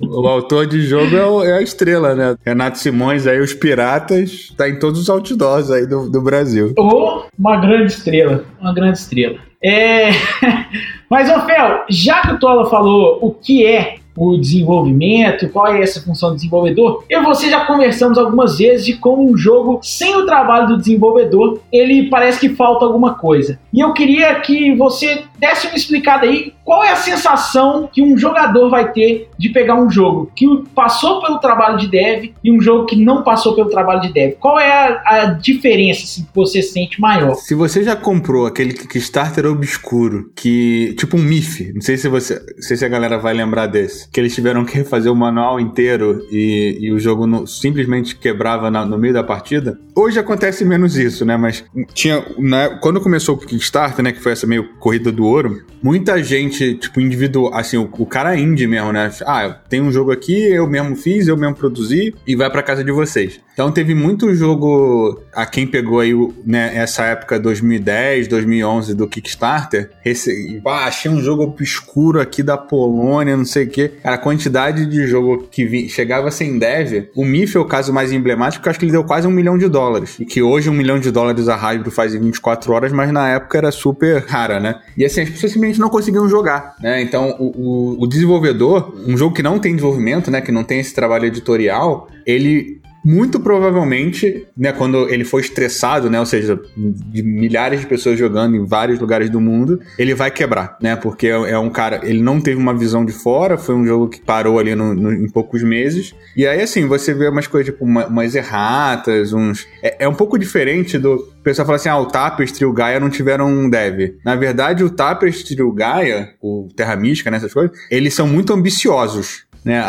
O autor de jogo é, o, é, a estrela, né? Renato Simões, aí os Piratas, tá em todos os outdoors aí do, do Brasil. Oh, uma grande estrela, uma grande estrela. É... Mas, ô Fel, já que o Tola falou o que é o desenvolvimento, qual é essa função do desenvolvedor. Eu e você já conversamos algumas vezes de como um jogo sem o trabalho do desenvolvedor, ele parece que falta alguma coisa. E eu queria que você desse uma explicada aí qual é a sensação que um jogador vai ter de pegar um jogo que passou pelo trabalho de dev e um jogo que não passou pelo trabalho de dev. Qual é a, a diferença assim, que você sente maior? Se você já comprou aquele Kickstarter obscuro, que tipo um MIF, não sei se você, não sei se a galera vai lembrar desse, que eles tiveram que refazer o manual inteiro e, e o jogo no, simplesmente quebrava na, no meio da partida. Hoje acontece menos isso, né? Mas tinha, né, quando começou o Kickstarter, né, que foi essa meio corrida do ouro, muita gente, tipo, individual, assim, o, o cara indie mesmo, né? Ah, tem um jogo aqui, eu mesmo fiz, eu mesmo produzi e vai para casa de vocês. Então teve muito jogo a quem pegou aí né, essa época 2010, 2011 do Kickstarter, esse, achei um jogo obscuro aqui da Polônia, não sei o quê. A quantidade de jogo que vi, chegava sem dev, o MIF é o caso mais emblemático, eu acho que ele deu quase um milhão de dólares. E que hoje um milhão de dólares a Hasbro faz em 24 horas, mas na época era super rara, né? E assim, as pessoas simplesmente não conseguiam jogar, né? Então o, o, o desenvolvedor, um jogo que não tem desenvolvimento, né, que não tem esse trabalho editorial, ele muito provavelmente, né, quando ele for estressado, né, ou seja, de milhares de pessoas jogando em vários lugares do mundo, ele vai quebrar, né, porque é, é um cara, ele não teve uma visão de fora, foi um jogo que parou ali no, no, em poucos meses, e aí assim, você vê umas coisas tipo uma, umas erratas, uns... É, é, um pouco diferente do... O pessoal fala assim, ah, o Tapestry e o Gaia não tiveram um dev. Na verdade, o Tapestry e o Gaia, o Terra Mística, né, coisas, eles são muito ambiciosos, né?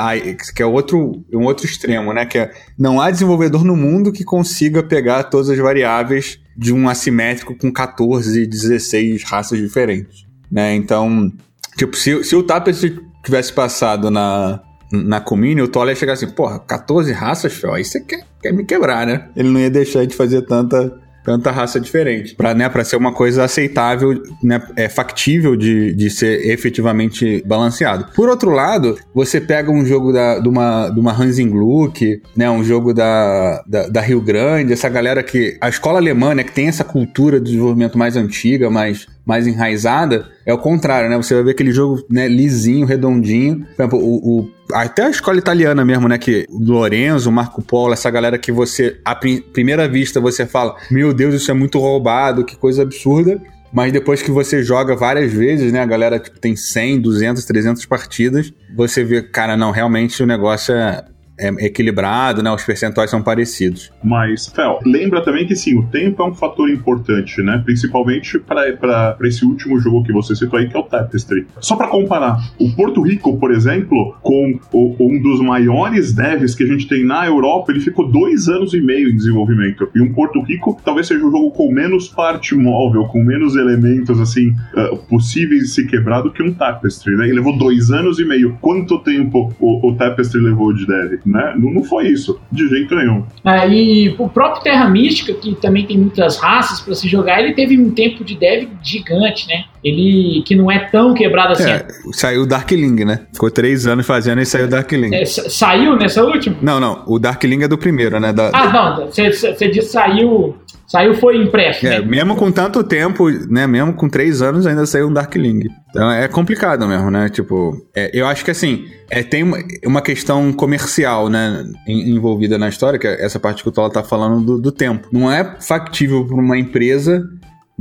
Que é outro, um outro extremo, né? Que é não há desenvolvedor no mundo que consiga pegar todas as variáveis de um assimétrico com 14, 16 raças diferentes, né? Então, tipo, se, se o Tapestry tivesse passado na, na Comini, o Toller ia chegar assim, porra, 14 raças, fio, aí você quer, quer me quebrar, né? Ele não ia deixar de fazer tanta tanta raça diferente. Para né, ser uma coisa aceitável, né, é factível de, de ser efetivamente balanceado. Por outro lado, você pega um jogo da, de uma, de uma Hansen Gluck, né, um jogo da, da, da, Rio Grande, essa galera que... A escola alemã, né, que tem essa cultura de desenvolvimento mais antiga, mais mais enraizada, é o contrário, né? Você vai ver aquele jogo né, lisinho, redondinho. Por exemplo, o, o, até a escola italiana mesmo, né? Que Lorenzo, Marco Polo, essa galera que você, à primeira vista, você fala: Meu Deus, isso é muito roubado, que coisa absurda. Mas depois que você joga várias vezes, né? A galera tipo, tem 100, 200, 300 partidas. Você vê, cara, não, realmente o negócio é, é equilibrado, né? Os percentuais são parecidos. Mas, Fel, lembra também que sim, o tempo é um fator importante, né? Principalmente para esse último jogo que você citou aí, que é o Tapestry. Só para comparar, o Porto Rico, por exemplo, com o, um dos maiores devs que a gente tem na Europa, ele ficou dois anos e meio em desenvolvimento. E um Porto Rico talvez seja o jogo com menos parte móvel, com menos elementos assim uh, possíveis de se quebrar do que um Tapestry, né? Ele levou dois anos e meio. Quanto tempo o, o Tapestry levou de dev? Né? Não, não foi isso, de jeito nenhum. É, e o próprio Terra Mística, que também tem muitas raças para se jogar, ele teve um tempo de dev gigante, né? Ele que não é tão quebrado assim. É, saiu o Darkling, né? Ficou três anos fazendo e saiu o Darkling. É, saiu nessa última? Não, não. O Darkling é do primeiro, né? Da, ah, não. Você disse saiu. Saiu foi impresso. É, né? mesmo com tanto tempo, né? Mesmo com três anos ainda saiu um Darkling. Então é complicado mesmo, né? Tipo, é, eu acho que assim, é, tem uma, questão comercial, né? Envolvida na história, que é essa parte que o Tola tá falando do, do tempo. Não é factível para uma empresa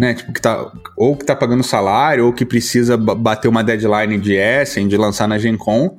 né? Tipo, que tá, ou que tá pagando salário, ou que precisa bater uma deadline de Essen, de lançar na Gen Con,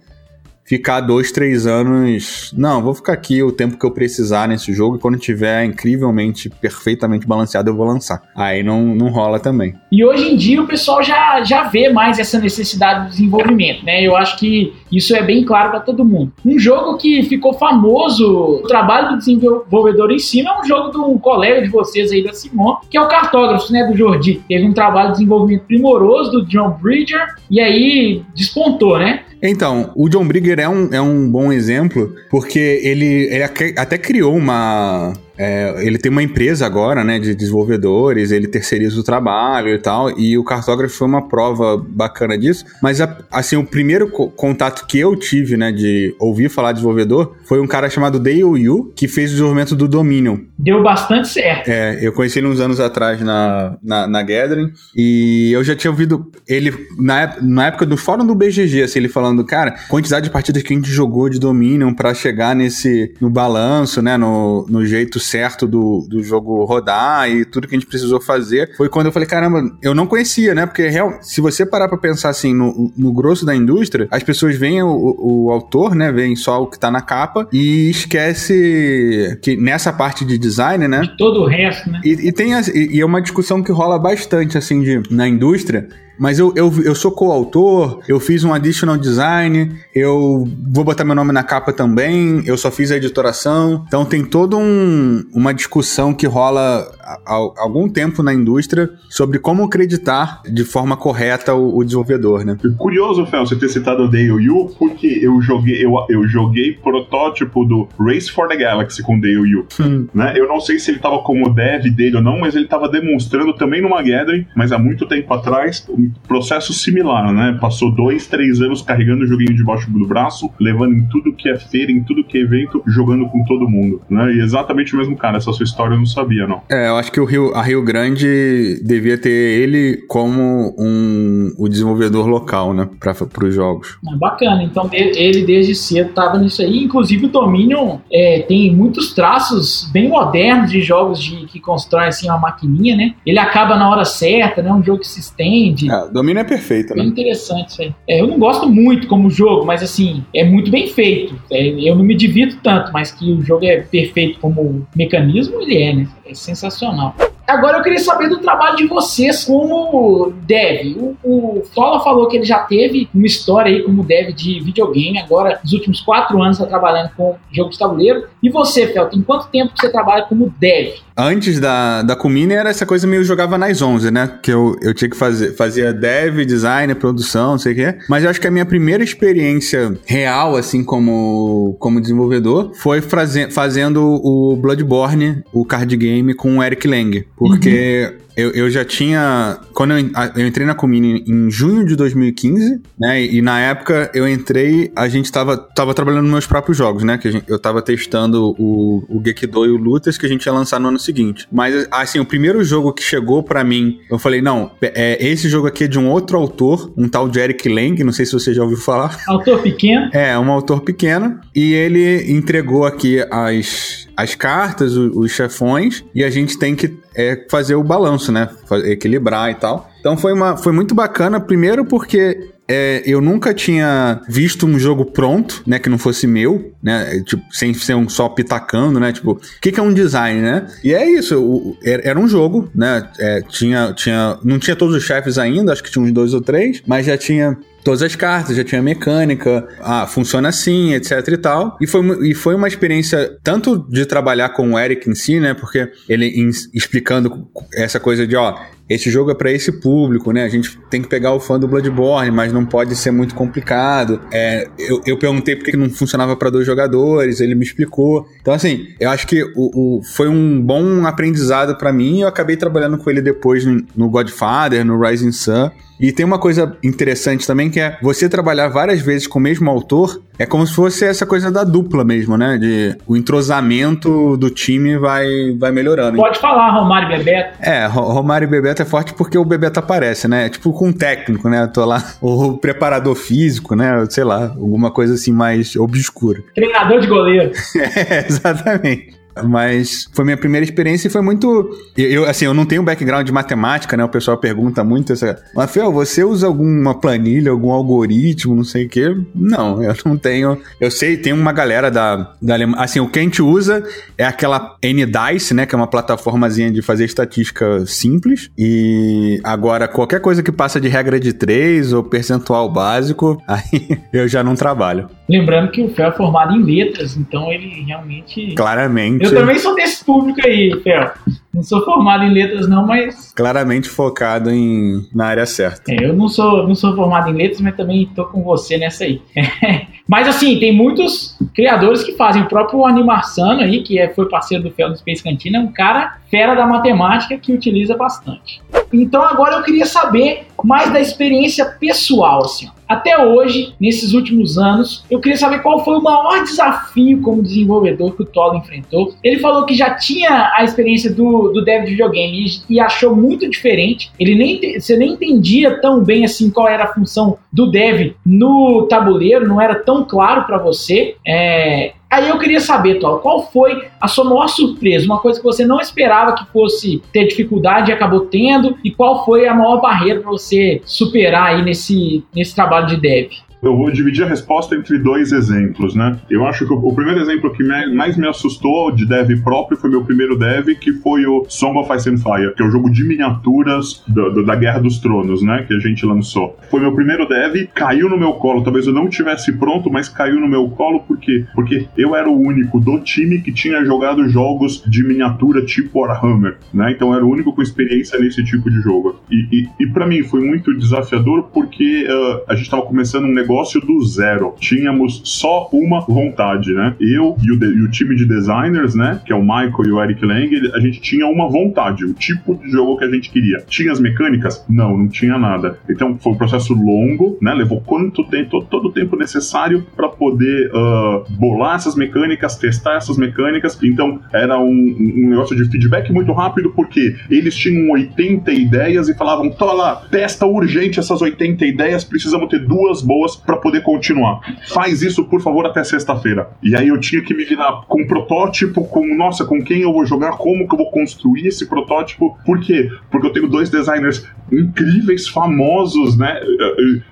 ficar dois, três anos. Não, vou ficar aqui o tempo que eu precisar nesse jogo e quando tiver incrivelmente, perfeitamente balanceado, eu vou lançar. Aí não, não rola também. E hoje em dia o pessoal já, já vê mais essa necessidade de desenvolvimento, né? Eu acho que isso é bem claro para todo mundo. Um jogo que ficou famoso, o trabalho do desenvolvedor em cima, é um jogo de um colega de vocês aí da Simon, que é o Cartógrafo, né, do Jordi. Teve um trabalho de desenvolvimento primoroso do John Bridger e aí despontou, né? Então, o John Brigger é um, é um bom exemplo, porque ele, ele até criou uma é, ele tem uma empresa agora, né, de desenvolvedores, ele terceiriza o trabalho e tal, e o cartógrafo foi uma prova bacana disso. Mas, assim, o primeiro contato que eu tive, né, de ouvir falar de desenvolvedor, foi um cara chamado Dale Yu, que fez o desenvolvimento do Dominion. Deu bastante certo. É, eu conheci ele uns anos atrás na, na, na Gathering, e eu já tinha ouvido ele, na, na época do fórum do BGG, assim, ele falando, cara, quantidade de partidas que a gente jogou de Dominion para chegar nesse, no balanço, né, no, no jeito certo do, do jogo rodar e tudo que a gente precisou fazer, foi quando eu falei, caramba, eu não conhecia, né? Porque real, se você parar pra pensar assim, no, no grosso da indústria, as pessoas veem o, o, autor, né? Veem só o que tá na capa e esquece que nessa parte de design, né? Todo o resto, né? E, e tem e, e é uma discussão que rola bastante, assim, de, na indústria, mas eu, eu, eu sou coautor, eu fiz um additional design, eu vou botar meu nome na capa também, eu só fiz a editoração. Então tem toda um, uma discussão que rola algum tempo na indústria sobre como acreditar de forma correta o, o desenvolvedor, né? Curioso, Fel, você ter citado o Dale Yu, porque eu joguei, eu, eu joguei protótipo do Race for the Galaxy com Dale Yu. Hum. Né? Eu não sei se ele tava como dev dele ou não, mas ele tava demonstrando também numa Gathering, mas há muito tempo atrás, um processo similar, né? Passou dois, três anos carregando o joguinho debaixo do braço, levando em tudo que é feira, em tudo que é evento, jogando com todo mundo, né? E exatamente o mesmo cara, essa sua história eu não sabia, não. É, eu acho que o Rio, a Rio Grande devia ter ele como um, o desenvolvedor local, né? Para os jogos. É bacana, então ele desde cedo estava nisso aí. Inclusive o Dominion é, tem muitos traços bem modernos de jogos de, que constroem assim uma maquininha, né? Ele acaba na hora certa, né? Um jogo que se estende. É, Dominion é perfeito, né? Bem interessante isso aí. É, eu não gosto muito como jogo, mas assim, é muito bem feito. É, eu não me divido tanto, mas que o jogo é perfeito como mecanismo, ele é, né? É sensacional. Agora eu queria saber do trabalho de vocês como dev. O, o falou que ele já teve uma história aí como dev de videogame, agora nos últimos quatro anos está trabalhando com jogo de tabuleiro. E você, Felton, em quanto tempo você trabalha como dev? Antes da, da Comini era essa coisa meio jogava nas 11, né? Que eu, eu tinha que fazer, fazia dev, design, produção, não sei o quê. Mas eu acho que a minha primeira experiência real, assim, como, como desenvolvedor, foi faze, fazendo o Bloodborne, o card game, com o Eric Lang. Porque uhum. Eu, eu já tinha. Quando eu, eu entrei na Comini em junho de 2015, né? E, e, na época eu entrei, a gente tava, tava trabalhando nos meus próprios jogos, né? Que gente, eu tava testando o, o Gekido e o Lutas que a gente ia lançar no ano seguinte. Mas, assim, o primeiro jogo que chegou para mim, eu falei: não, é, esse jogo aqui é de um outro autor, um tal de Eric Lang, não sei se você já ouviu falar. Autor pequeno? É, um autor pequeno. E ele entregou aqui as, as cartas, os, os chefões, e a gente tem que é, fazer o balanço, né? Equilibrar e tal. Então foi, uma, foi muito bacana, primeiro porque é, eu nunca tinha visto um jogo pronto, né, que não fosse meu, né, tipo, sem ser um só pitacando, né, tipo, o que, que é um design, né? E é isso, o, era um jogo, né, é, tinha, tinha, não tinha todos os chefes ainda, acho que tinha uns dois ou três, mas já tinha todas as cartas, já tinha mecânica, ah, funciona assim, etc e tal. E foi, e foi uma experiência tanto de trabalhar com o Eric em si, né? Porque ele explicando essa coisa de, ó, esse jogo é para esse público, né? A gente tem que pegar o fã do Bloodborne, mas não pode ser muito complicado. É, eu, eu perguntei por que não funcionava para dois jogadores, ele me explicou. Então, assim, eu acho que o, o foi um bom aprendizado para mim eu acabei trabalhando com ele depois no Godfather, no Rising Sun. E tem uma coisa interessante também que é você trabalhar várias vezes com o mesmo autor, é como se fosse essa coisa da dupla mesmo, né? De o entrosamento do time vai, vai melhorando. Pode falar, Romário e Bebeto. É, Romário e Bebeto é forte porque o Bebeto aparece, né? Tipo com um técnico, né? Eu tô lá, o preparador físico, né? Sei lá, alguma coisa assim mais obscura. Treinador de goleiro. é, exatamente. Mas foi minha primeira experiência e foi muito. Eu, assim, eu não tenho background de matemática, né? O pessoal pergunta muito essa. Rafael, você usa alguma planilha, algum algoritmo, não sei o quê? Não, eu não tenho. Eu sei, tem uma galera da, da Alemanha. Assim, o que a gente usa é aquela NDICE, né? Que é uma plataformazinha de fazer estatística simples. E agora, qualquer coisa que passa de regra de 3 ou percentual básico, aí eu já não trabalho. Lembrando que o Fel é formado em letras, então ele realmente. Claramente. Eu também sou desse público aí, Fel. Não sou formado em letras, não, mas. Claramente focado em, na área certa. É, eu não sou, não sou formado em letras, mas também tô com você nessa aí. mas assim, tem muitos criadores que fazem. O próprio Animarsano aí, que é, foi parceiro do Fel do Space Cantina, é um cara fera da matemática que utiliza bastante. Então agora eu queria saber mais da experiência pessoal, assim. Até hoje, nesses últimos anos, eu queria saber qual foi o maior desafio como desenvolvedor que o Tolo enfrentou. Ele falou que já tinha a experiência do do, dev de videogame e, e achou muito diferente. Ele nem você nem entendia tão bem assim qual era a função do dev no tabuleiro, não era tão claro para você. É, Aí eu queria saber, Tol, qual foi a sua maior surpresa? Uma coisa que você não esperava que fosse ter dificuldade e acabou tendo, e qual foi a maior barreira para você superar aí nesse, nesse trabalho de dev? Eu vou dividir a resposta entre dois exemplos, né? Eu acho que o, primeiro exemplo que mais me assustou de dev próprio foi meu primeiro dev, que foi o Song of Ice and Fire, que é o jogo de miniaturas do, do, da Guerra dos Tronos, né? Que a gente lançou. Foi meu primeiro dev, caiu no meu colo. Talvez eu não tivesse pronto, mas caiu no meu colo por quê? Porque eu era o único do time que tinha jogado jogos de miniatura tipo Warhammer, né? Então eu era o único com experiência nesse tipo de jogo. E, e, e para mim foi muito desafiador porque uh, a gente estava começando um negócio negócio do zero. Tínhamos só uma vontade, né? Eu e o, e o time de designers, né? Que é o Michael e o Eric Lang, a gente tinha uma vontade, o tipo de jogo que a gente queria. Tinha as mecânicas? Não, não tinha nada. Então foi um processo longo, né? Levou quanto tempo, todo o tempo necessário para poder uh, bolar essas mecânicas, testar essas mecânicas. Então era um, um, negócio de feedback muito rápido, porque eles tinham 80 ideias e falavam: Tola, testa urgente essas 80 ideias, precisamos ter duas boas para poder continuar. Faz isso, por favor, até sexta-feira. E aí eu tinha que me virar com um protótipo, com, nossa, com quem eu vou jogar, como que eu vou construir esse protótipo. Por quê? Porque eu tenho dois designers incríveis, famosos, né?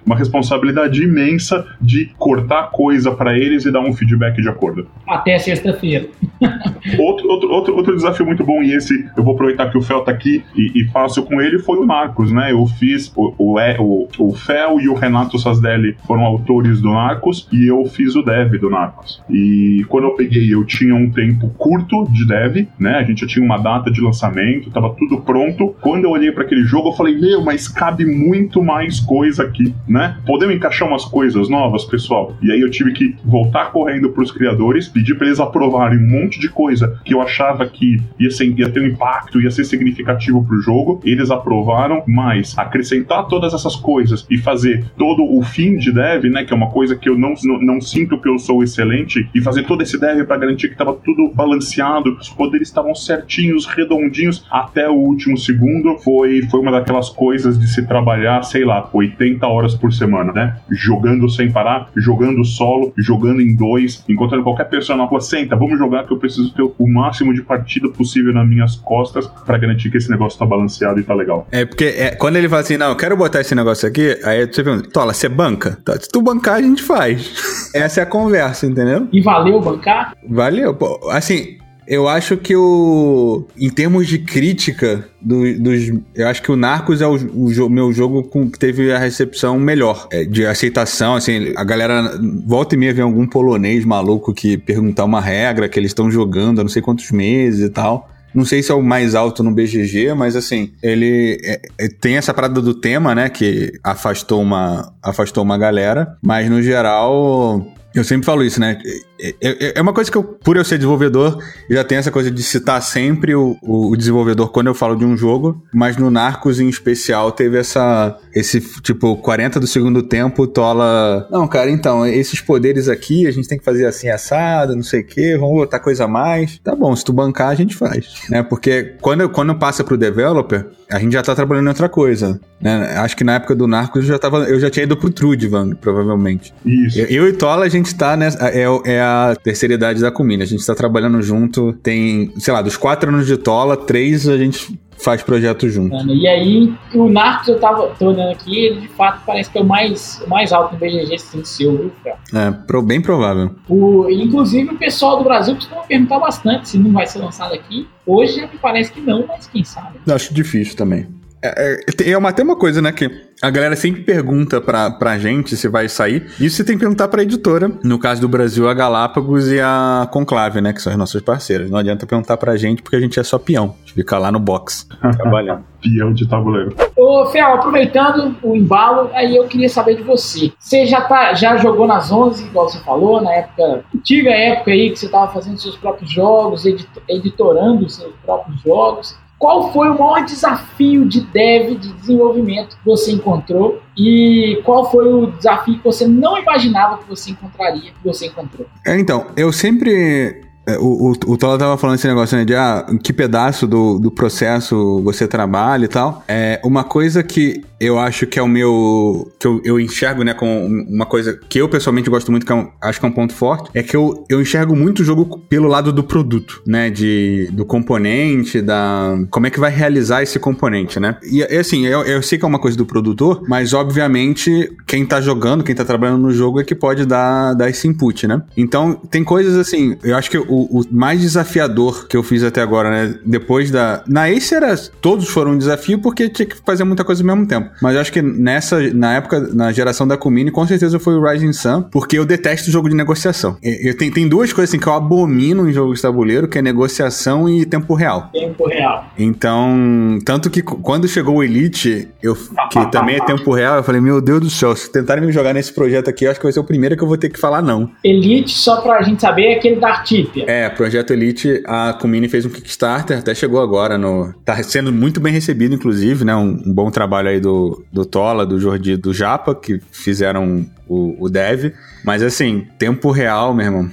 Uma responsabilidade imensa de cortar coisa para eles e dar um feedback de acordo. Até sexta-feira. outro, outro, outro, outro desafio muito bom, e esse eu vou aproveitar que o Fel tá aqui e, e faço com ele, foi o Marcos, né? Eu fiz o, o, o, o Fel e o Renato Sasdelli foram autores do Narcos e eu fiz o dev do Narcos. E quando eu peguei, eu tinha um tempo curto de dev, né? A gente já tinha uma data de lançamento, tava tudo pronto. Quando eu olhei para aquele jogo, eu falei, meu, mas cabe muito mais coisa aqui, né? Podemos encaixar umas coisas novas, pessoal? E aí eu tive que voltar correndo pros criadores, pedir para eles aprovarem um monte de coisa que eu achava que ia, ser, ia ter um impacto, ia ser significativo pro jogo. Eles aprovaram, mas acrescentar todas essas coisas e fazer todo o fim de dev, né? Que é uma coisa que eu não, não, não sinto que eu sou excelente, e fazer todo esse dev para garantir que tava tudo balanceado, os poderes estavam certinhos, redondinhos, até o último segundo, foi, foi uma daquelas coisas de se trabalhar, sei lá, 80 horas por semana, né? Jogando sem parar, jogando solo, jogando em dois, encontrando qualquer pessoa na rua, senta, vamos jogar que eu preciso ter o máximo de partida possível nas minhas costas para garantir que esse negócio tá balanceado e tá legal. É, porque é, quando ele fala assim, não, eu quero botar esse negócio aqui, aí você pergunta, Tola, você banca? Se tu bancar, a gente faz. Essa é a conversa, entendeu? E valeu bancar? Valeu. Pô, assim, eu acho que o. Em termos de crítica do, dos. Eu acho que o Narcos é o, o meu jogo com, que teve a recepção melhor. É, de aceitação, assim, a galera volta e meia vem algum polonês maluco que perguntar uma regra que eles estão jogando há não sei quantos meses e tal. Não sei se é o mais alto no BGG, mas assim, ele é, é, tem essa parada do tema, né? Que afastou uma, afastou uma galera. Mas no geral, eu sempre falo isso, né? É, é, é, uma coisa que eu, por eu ser desenvolvedor, já tenho essa coisa de citar sempre o, o, desenvolvedor quando eu falo de um jogo, mas no Narcos em especial teve essa, esse tipo, 40 do segundo tempo, Tola. Não, cara, então, esses poderes aqui a gente tem que fazer assim assado, não sei o quê, vamos botar coisa a mais. Tá bom, se tu bancar, a gente faz. Né? Porque quando, quando passa pro developer, a gente já tá trabalhando em outra coisa. Né? Acho que na época do Narcos eu já, tava, eu já tinha ido pro Trudvan, provavelmente. Isso. Eu, eu, e Tola, a gente tá nessa. É, é a terceira idade da Comina. A gente tá trabalhando junto. Tem, sei lá, dos quatro anos de Tola, três a gente faz projeto junto. E aí, o Narcos, eu tava tô olhando aqui, ele de fato parece que é o mais, o mais alto no BGG sem seu, viu? É, pro, bem provável. O, inclusive, o pessoal do Brasil costuma perguntar bastante se não vai ser lançado aqui. Hoje me parece que não, mas quem sabe. Acho difícil também. É, é, é uma, tem uma coisa, né, que a galera sempre pergunta pra, pra gente se vai sair. Isso você tem que perguntar pra editora. No caso do Brasil, a Galápagos e a Conclave, né? Que são as nossas parceiras. Não adianta perguntar pra gente porque a gente é só peão. A gente fica lá no box, trabalhando. peão de tabuleiro. Ô, Fel, aproveitando o embalo, aí eu queria saber de você. Você já, tá, já jogou nas 11, igual você falou, na época, antiga época aí que você tava fazendo seus próprios jogos, edit, editorando seus próprios jogos. Qual foi o maior desafio de dev, de desenvolvimento que você encontrou? E qual foi o desafio que você não imaginava que você encontraria, que você encontrou? É, então, eu sempre é, o, o, o Tola tava falando esse negócio, né, de ah, que pedaço do, do processo você trabalha e tal. É uma coisa que eu acho que é o meu. que eu, eu enxergo, né, com uma coisa que eu pessoalmente gosto muito, que é acho que é um ponto forte, é que eu, eu enxergo muito o jogo pelo lado do produto, né, de, do componente, da. como é que vai realizar esse componente, né? E, assim, eu, eu sei que é uma coisa do produtor, mas obviamente quem tá jogando, quem tá trabalhando no jogo é que pode dar, dar esse input, né? Então, tem coisas assim, eu acho que o, o mais desafiador que eu fiz até agora, né, depois da. Na Ace era. todos foram um desafio porque tinha que fazer muita coisa ao mesmo tempo. Mas eu acho que nessa, na época, na geração da Kumini, com certeza foi o Rising Sun, porque eu detesto jogo de negociação. Eu, tenho, tem duas coisas assim que eu abomino em jogo de tabuleiro, que é negociação e tempo real. Tempo real. Então, tanto que quando chegou o Elite, eu, que também é tempo real, eu falei, meu Deus do céu, se tentarem me jogar nesse projeto aqui, eu acho que vai ser o primeiro que eu vou ter que falar não. Elite, só pra gente saber, é aquele da Artipia. É, Projeto Elite, a Kumini fez um Kickstarter, até chegou agora no... Tá sendo muito bem recebido, inclusive, né? Um, um bom trabalho aí do, do Tola, do Jordi, do Japa, que fizeram o, o dev. Mas assim, tempo real, meu irmão.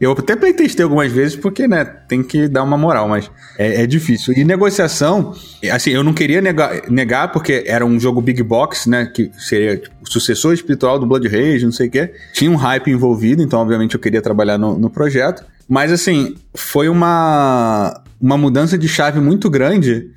Eu até playtestei algumas vezes porque, né, tem que dar uma moral, mas é, é difícil. E negociação, assim, eu não queria negar, negar porque era um jogo big box, né, que seria tipo, o sucessor espiritual do Blood Rage, não sei o quê. Tinha um hype envolvido, então obviamente eu queria trabalhar no, no projeto. Mas assim, foi uma, uma mudança de chave muito grande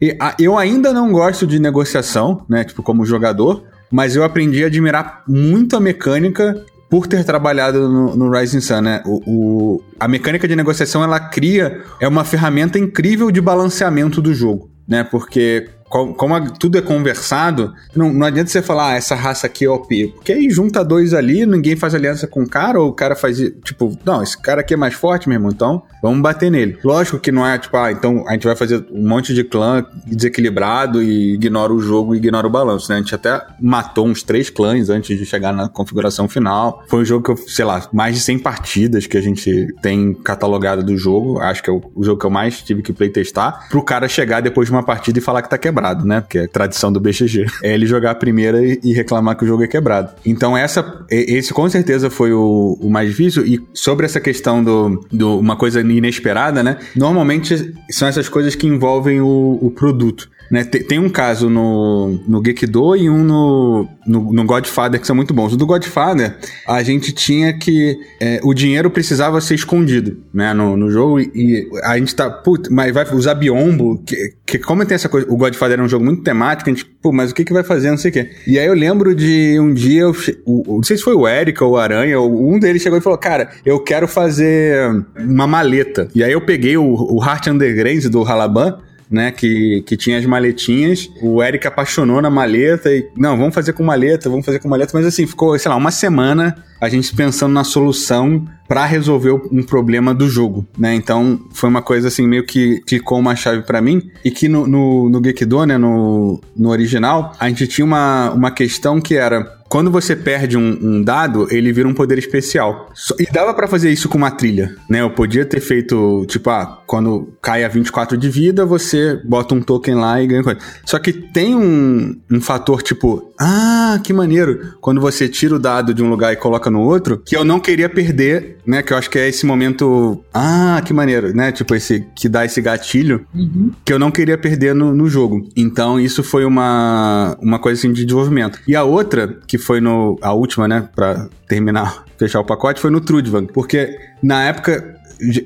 e, a, eu ainda não gosto de negociação, né? Tipo, como jogador, mas eu aprendi a admirar muito a mecânica por ter trabalhado no, no Rising Sun, né? O, o, a mecânica de negociação ela cria é uma ferramenta incrível de balanceamento do jogo, né? Porque como tudo é conversado, não, não adianta você falar, ah, essa raça aqui é OP. Porque aí junta dois ali, ninguém faz aliança com o cara, ou o cara faz, tipo, não, esse cara aqui é mais forte, meu irmão, então vamos bater nele. Lógico que não é, tipo, ah, então a gente vai fazer um monte de clã desequilibrado e ignora o jogo e ignora o balanço, né? A gente até matou uns três clãs antes de chegar na configuração final. Foi um jogo que eu, sei lá, mais de 100 partidas que a gente tem catalogado do jogo. Acho que é o, o jogo que eu mais tive que playtestar. Pro cara chegar depois de uma partida e falar que tá quebrado quebrado, né? Porque é tradição do BGG. É ele jogar a primeira e, reclamar que o jogo é quebrado. Então, essa, esse com certeza foi o, o mais difícil. E sobre essa questão do, do uma coisa inesperada, né? Normalmente são essas coisas que envolvem o, o produto. Né? Tem, tem, um caso no, no Gekido e um no, no, no, Godfather que são muito bons. O do Godfather, a gente tinha que. É, o dinheiro precisava ser escondido né, no, no jogo e, a gente tá. Putz, mas vai usar biombo. Que, que como tem essa coisa. O Godfather é um jogo muito temático, a gente. Pô, mas o que, que vai fazer? Não sei o quê. E aí eu lembro de um dia. Eu, o, não sei se foi o Eric ou o Aranha, ou um deles chegou e falou: Cara, eu quero fazer uma maleta. E aí eu peguei o, o Heart Underground do Halaban né? Que, que tinha as maletinhas. O Eric apaixonou na maleta e, não, vamos fazer com maleta, vamos fazer com maleta. Mas assim, ficou, sei lá, uma semana a gente pensando na solução para resolver um problema do jogo, né? Então foi uma coisa assim meio que clicou uma chave para mim e que no, no, no Gekido, né, no, no original, a gente tinha uma, uma questão que era quando você perde um, um, dado, ele vira um poder especial. E dava para fazer isso com uma trilha, né? Eu podia ter feito, tipo, ah, quando cai a 24 de vida, você bota um token lá e ganha coisa. Só que tem um, um fator, tipo, ah, que maneiro. Quando você tira o dado de um lugar e coloca no outro, que eu não queria perder, né? Que eu acho que é esse momento, ah, que maneiro, né? Tipo, esse que dá esse gatilho uhum. que eu não queria perder no, no jogo. Então, isso foi uma, uma coisa assim de desenvolvimento. E a outra, que foi no. A última, né? Pra terminar, fechar o pacote, foi no Trudvang. Porque na época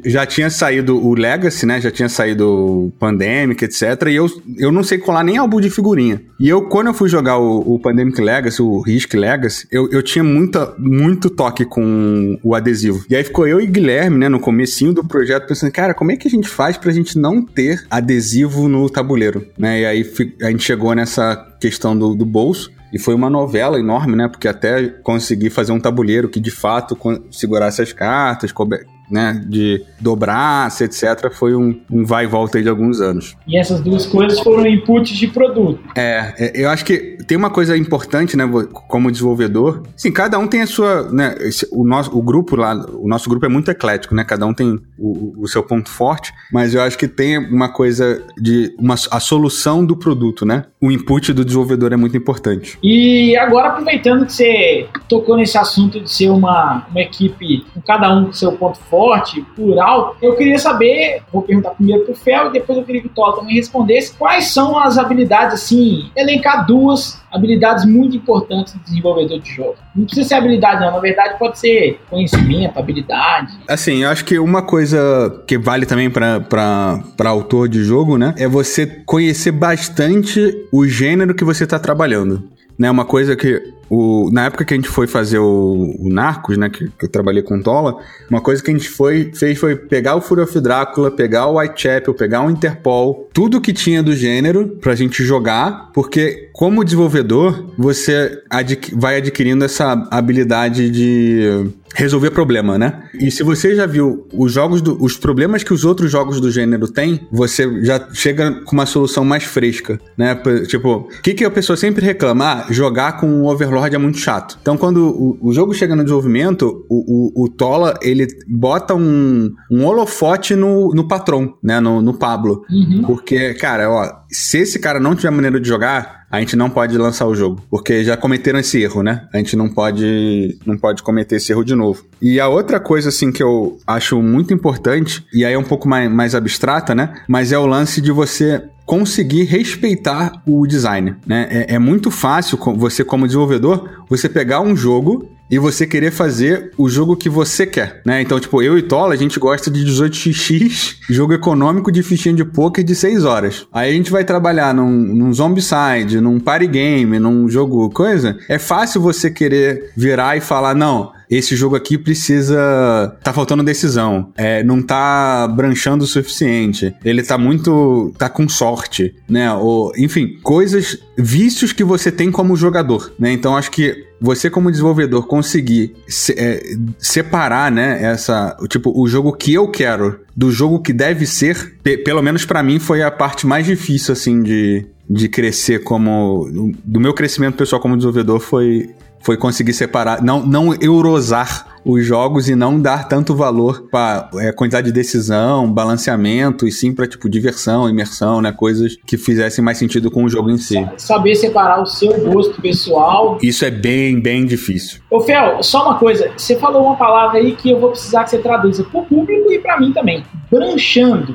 já tinha saído o Legacy, né? Já tinha saído o Pandemic, etc. E eu, eu não sei colar nem álbum de figurinha. E eu, quando eu fui jogar o, o Pandemic Legacy, o Risk Legacy, eu, eu tinha muita, muito toque com o adesivo. E aí ficou eu e Guilherme, né, no comecinho do projeto, pensando, cara, como é que a gente faz pra gente não ter adesivo no tabuleiro? Né? E aí a gente chegou nessa questão do, do bolso. E foi uma novela enorme, né? Porque até conseguir fazer um tabuleiro que de fato segurasse as cartas, né, de dobrar, etc., foi um, um vai e volta aí de alguns anos. E essas duas coisas foram inputs de produto. É, é, eu acho que tem uma coisa importante, né, como desenvolvedor. Sim, cada um tem a sua, né, esse, o nosso o grupo lá, o nosso grupo é muito eclético, né, cada um tem o, o seu ponto forte, mas eu acho que tem uma coisa de uma, a solução do produto, né? O input do desenvolvedor é muito importante. E agora aproveitando que você tocou nesse assunto de ser uma, uma equipe com cada um com seu ponto forte, por alto. Eu queria saber, vou perguntar primeiro pro Fel e depois eu queria que o Tola também respondesse, quais são as habilidades, assim, elencar duas habilidades muito importantes do desenvolvedor de jogo. Não precisa ser habilidade, não. Na verdade, pode ser conhecimento, habilidade. Assim, eu acho que uma coisa que vale também para autor de jogo, né? É você conhecer bastante o gênero que você está trabalhando. Né, uma coisa que o, na época que a gente foi fazer o, o Narcos, né, que, que, eu trabalhei com Tola, uma coisa que a gente foi, fez foi pegar o Fury of Drácula, pegar o Whitechapel, pegar o Interpol, tudo que tinha do gênero pra gente jogar, porque como desenvolvedor, você adqu vai adquirindo essa habilidade de resolver problema, né? E se você já viu os jogos do, os problemas que os outros jogos do gênero têm, você já chega com uma solução mais fresca, né? Tipo, o que, que a pessoa sempre reclama? Ah, jogar com o Overlord é muito chato. Então, quando o, o jogo chega no desenvolvimento, o, o, o Tola, ele bota um, um holofote no, no patrão, né? No, no Pablo. Uhum. Porque, cara, ó, se esse cara não tiver maneira de jogar, a gente não pode lançar o jogo, porque já cometeram esse erro, né? A gente não pode não pode cometer esse erro de novo. E a outra coisa assim que eu acho muito importante, e aí é um pouco mais, mais abstrata, né? Mas é o lance de você conseguir respeitar o design, né? É, é muito fácil você como desenvolvedor você pegar um jogo e você querer fazer o jogo que você quer, né? Então, tipo, eu e Tola, a gente gosta de 18x, jogo econômico de fichinha de poker de 6 horas. Aí a gente vai trabalhar num, num Zombicide, num party game, num jogo coisa. É fácil você querer virar e falar, não, esse jogo aqui precisa. tá faltando decisão. É, não tá branchando o suficiente. Ele tá muito. tá com sorte, né? Ou, enfim, coisas, vícios que você tem como jogador, né? Então acho que você como desenvolvedor conseguir se, é, separar, né, essa, tipo, o jogo que eu quero do jogo que deve ser, pelo menos para mim foi a parte mais difícil, assim, de, de crescer como, do meu crescimento pessoal como desenvolvedor foi foi conseguir separar, não, não eurosar os jogos e não dar tanto valor para é, quantidade de decisão, balanceamento, e sim para tipo diversão, imersão, né? Coisas que fizessem mais sentido com o jogo em si. Saber separar o seu gosto pessoal. Isso é bem, bem difícil. Ô, Fel, só uma coisa. Você falou uma palavra aí que eu vou precisar que você traduza pro público e para mim também. Branchando.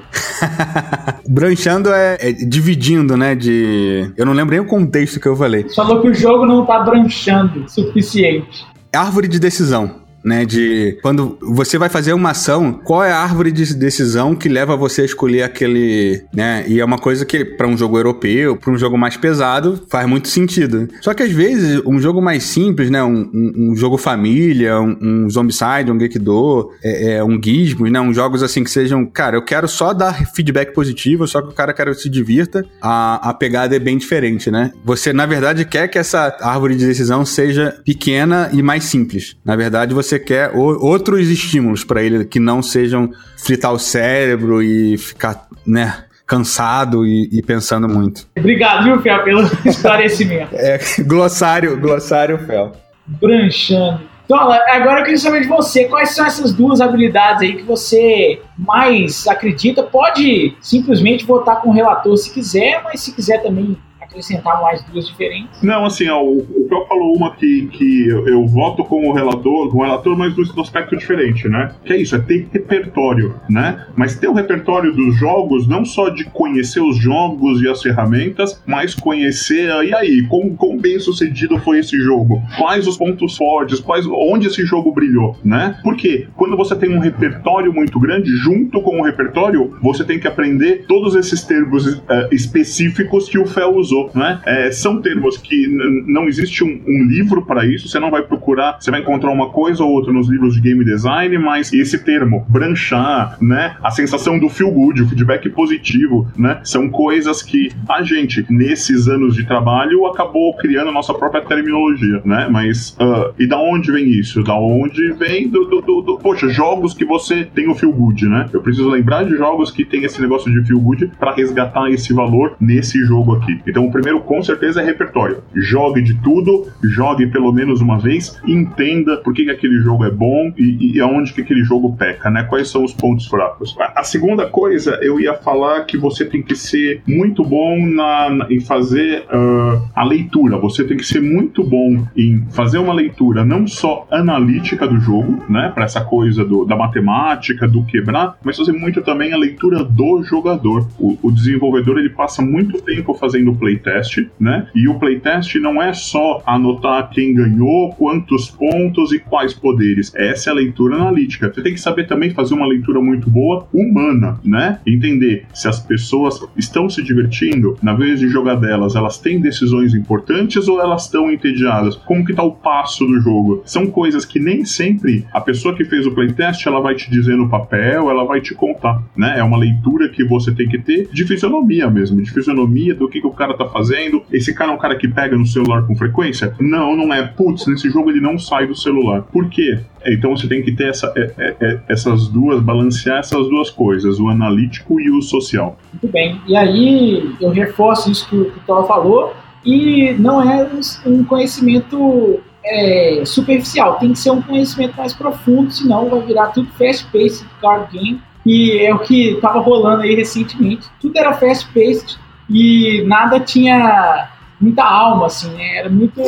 Branchando é, é, dividindo, né? De. Eu não lembro nem o contexto que eu falei. Você falou que o jogo não tá branchando suficiente. Árvore de decisão né? De quando você vai fazer uma ação, qual é a árvore de decisão que leva você a escolher aquele, né? E é uma coisa que para um jogo europeu, para um jogo mais pesado, faz muito sentido. Só que às vezes um jogo mais simples, né? Um, um, um jogo família, um, um Zombicide, um Gekido, é, é, um Gizmos, né? Um jogos assim que sejam, cara, eu quero só dar feedback positivo, só que o cara quer se divirta. A, a pegada é bem diferente, né? Você na verdade quer que essa árvore de decisão seja pequena e mais simples. Na verdade você você quer outros estímulos para ele que não sejam fritar o cérebro e ficar, né? cansado e, e, pensando muito. Obrigado, viu, Fel, pelo esclarecimento. é, glossário, glossário, Fel. Branchando. Então, agora eu queria saber de você, quais são essas duas habilidades aí que você mais acredita? Pode simplesmente votar com o relator se quiser, mas se quiser também acrescentar mais duas diferentes? Não, assim, ó, o, o falou uma que, que eu, eu voto com o relator, com o relator, mas do aspecto diferente, né? Que é isso, é ter repertório, né? Mas ter o repertório dos jogos, não só de conhecer os jogos e as ferramentas, mas conhecer, e aí, como, como bem sucedido foi esse jogo? Quais os pontos fortes? Quais, onde esse jogo brilhou, né? Porque quando você tem um repertório muito grande, junto com o repertório, você tem que aprender todos esses termos uh, específicos que o Fel usou né? É, são termos que não existe um, um livro para isso, você não vai procurar, você vai encontrar uma coisa ou outra nos livros de game design, mas esse termo, branchar, né? A sensação do feel good, o feedback positivo, né? São coisas que a gente, nesses anos de trabalho, acabou criando a nossa própria terminologia, né? Mas, uh, e da onde vem isso? Da onde vem do, do, do, do, poxa, jogos que você tem o feel good, né? Eu preciso lembrar de jogos que tem esse negócio de feel good para resgatar esse valor nesse jogo aqui. Então, o primeiro com certeza é repertório. Jogue de tudo, jogue pelo menos uma vez, entenda por que, que aquele jogo é bom e, e aonde que aquele jogo peca, né? Quais são os pontos fracos. A, a segunda coisa, eu ia falar que você tem que ser muito bom na, na em fazer uh, a leitura. Você tem que ser muito bom em fazer uma leitura não só analítica do jogo, né? Para essa coisa do, da matemática, do quebrar, mas fazer muito também a leitura do jogador. O, o desenvolvedor ele passa muito tempo fazendo playtest, né? E o playtest não é só anotar quem ganhou, quantos pontos e quais poderes. Essa é a leitura analítica. Você tem que saber também fazer uma leitura muito boa humana, né? Entender se as pessoas estão se divertindo, na vez de jogar delas, elas têm decisões importantes ou elas estão entediadas? Como que tá o passo do jogo? São coisas que nem sempre a pessoa que fez o playtest ela vai te dizer no papel, ela vai te contar, né? É uma leitura que você tem que ter de fisionomia mesmo, de fisionomia do que, que o cara tá fazendo. Esse cara é um cara que pega no celular com frequência? Não, não é. Putz, nesse jogo ele não sai do celular. Por quê? Então você tem que ter essa, é, é, é, essas duas, balancear essas duas coisas, o analítico e o social. Muito bem. E aí eu reforço isso que o Thor falou, e não é um conhecimento é, superficial, tem que ser um conhecimento mais profundo, senão vai virar tudo fast-paced card game, e é o que estava rolando aí recentemente. Tudo era fast-paced e nada tinha muita alma, assim, né? Era muito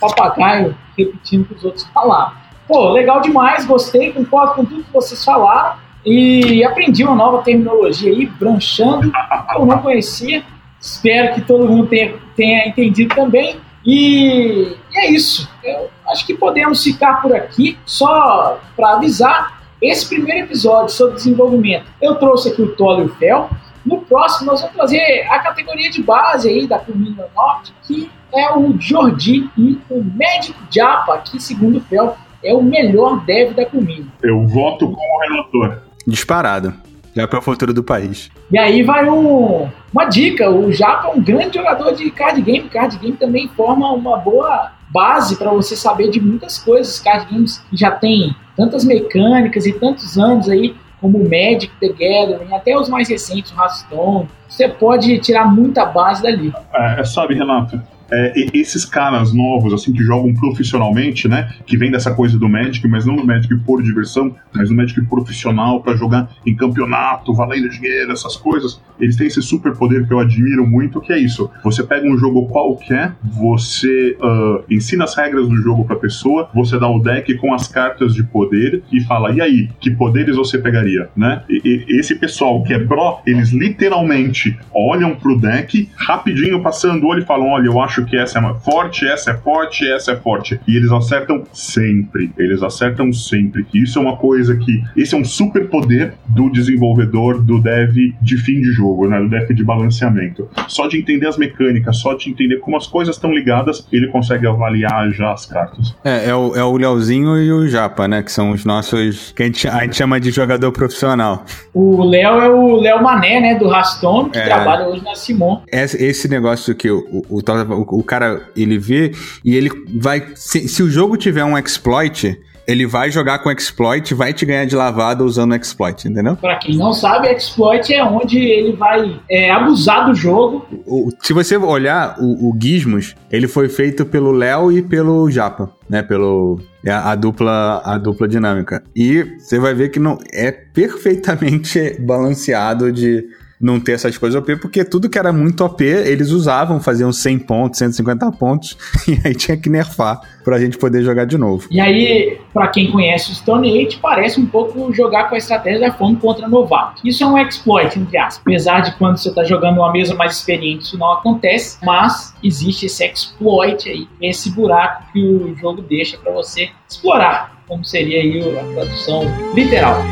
papagaio repetindo o que os outros falavam. Pô, legal demais, gostei, concordo com tudo que vocês falaram e aprendi uma nova terminologia aí, branchando, que eu não conhecia. Espero que todo mundo tenha, tenha entendido também. E, e é isso. Eu acho que podemos ficar por aqui, só para avisar. Esse primeiro episódio sobre desenvolvimento, eu trouxe aqui o Tolo e o Fel. No próximo, nós vamos trazer a categoria de base aí da Comida Norte, que é o Jordi e o Magic Japa, que, segundo o Fel, é o melhor dev da Comini. Eu voto como relator. Disparado. Já para o futuro do país. E aí vai um, uma dica: o Japa é um grande jogador de card game. Card game também forma uma boa base para você saber de muitas coisas. Card games que já tem tantas mecânicas e tantos anos aí, como o Magic the Gathering, até os mais recentes, o Hearthstone. Você pode tirar muita base dali. É, sabe, Renato, é, esses caras novos, assim, que jogam profissionalmente, né? Que vem dessa coisa do Magic, mas não do Magic por diversão, mas do Magic profissional para jogar em campeonato, valendo dinheiro, essas coisas. Eles têm esse super poder que eu admiro muito, que é isso. Você pega um jogo qualquer, você uh, ensina as regras do jogo pra pessoa, você dá o deck com as cartas de poder e fala, e aí, que poderes você pegaria, né? E, e, esse pessoal que é pro, eles literalmente olham pro deck, rapidinho passando o olho e falam, olha, eu acho que essa é forte, essa é forte, essa é forte. E eles acertam sempre. Eles acertam sempre. E isso é uma coisa que. Esse é um super poder do desenvolvedor, do dev de fim de jogo, né? Do dev de balanceamento. Só de entender as mecânicas, só de entender como as coisas estão ligadas, ele consegue avaliar já as cartas. É, é o, é o Leozinho e o Japa, né? Que são os nossos. que a gente, a gente chama de jogador profissional. O Léo é o Léo Mané, né? Do Raston, que é. trabalha hoje na Simon. Esse, esse negócio que o, o, o, o cara ele vê e ele vai. Se, se, o jogo tiver um exploit, ele vai jogar com exploit, vai te ganhar de lavada usando exploit, entendeu? Para quem não sabe, exploit é onde ele vai é, abusar do jogo. O, se você olhar o, o Gizmos, ele foi feito pelo Léo e pelo Japa, né? Pelo é a, a, dupla a dupla dinâmica. E você vai ver que não é perfeitamente balanceado de não ter essas coisas OP, porque tudo que era muito OP, eles usavam, faziam 100 pontos, 150 pontos, e aí tinha que nerfar pra gente poder jogar de novo. E aí, para quem conhece o Stone Age, parece um pouco jogar com a estratégia da fome contra novato. Isso é um exploit, entre aspas. Apesar de quando você tá jogando uma mesa mais experiente, isso não acontece, mas existe esse exploit aí, esse buraco que o jogo deixa para você explorar, como seria aí a tradução literal.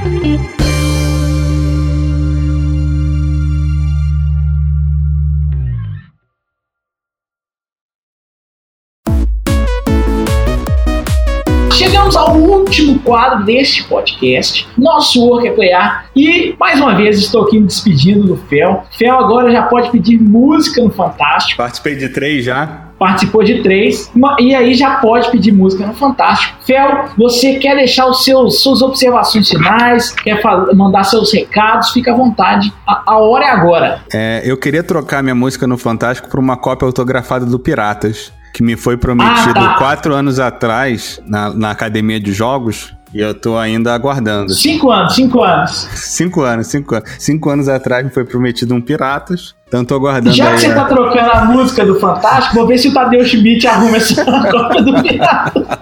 Último quadro deste podcast, nosso Work é Playar. E mais uma vez estou aqui me despedindo do Fel. Fel agora já pode pedir música no Fantástico. Participei de três já. participou de três, e aí já pode pedir música no Fantástico. Fel, você quer deixar os seus suas observações finais, quer mandar seus recados, fica à vontade. A, a hora é agora. É, eu queria trocar minha música no Fantástico por uma cópia autografada do Piratas, que me foi prometido Ah, tá. quatro anos atrás na, na academia de jogos. E eu tô ainda aguardando. Cinco anos, cinco anos. Cinco anos, cinco anos. Cinco anos atrás me foi prometido um Piratas. Então tô aguardando Já que você a- tá trocando a música do Fantástico, vou ver se o Tadeu Schmidt arruma essa cópia do pirata.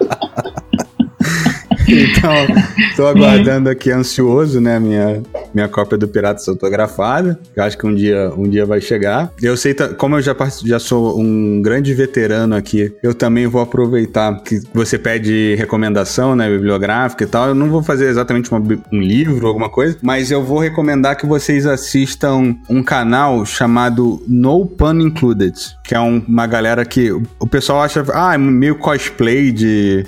Então, tô aguardando aqui ansioso, né, minha, minha cópia do Piratas autografada. Eu acho que um dia, um dia vai chegar. Eu sei, como eu já, já sou um grande veterano aqui, eu também vou aproveitar que você pede recomendação, né, bibliográfica e tal. Eu não vou fazer exatamente uma um livro, alguma coisa, mas eu vou recomendar que vocês assistam um canal chamado No Pun Included, que é um- uma galera que o- pessoal acha, ah, é meio cosplay de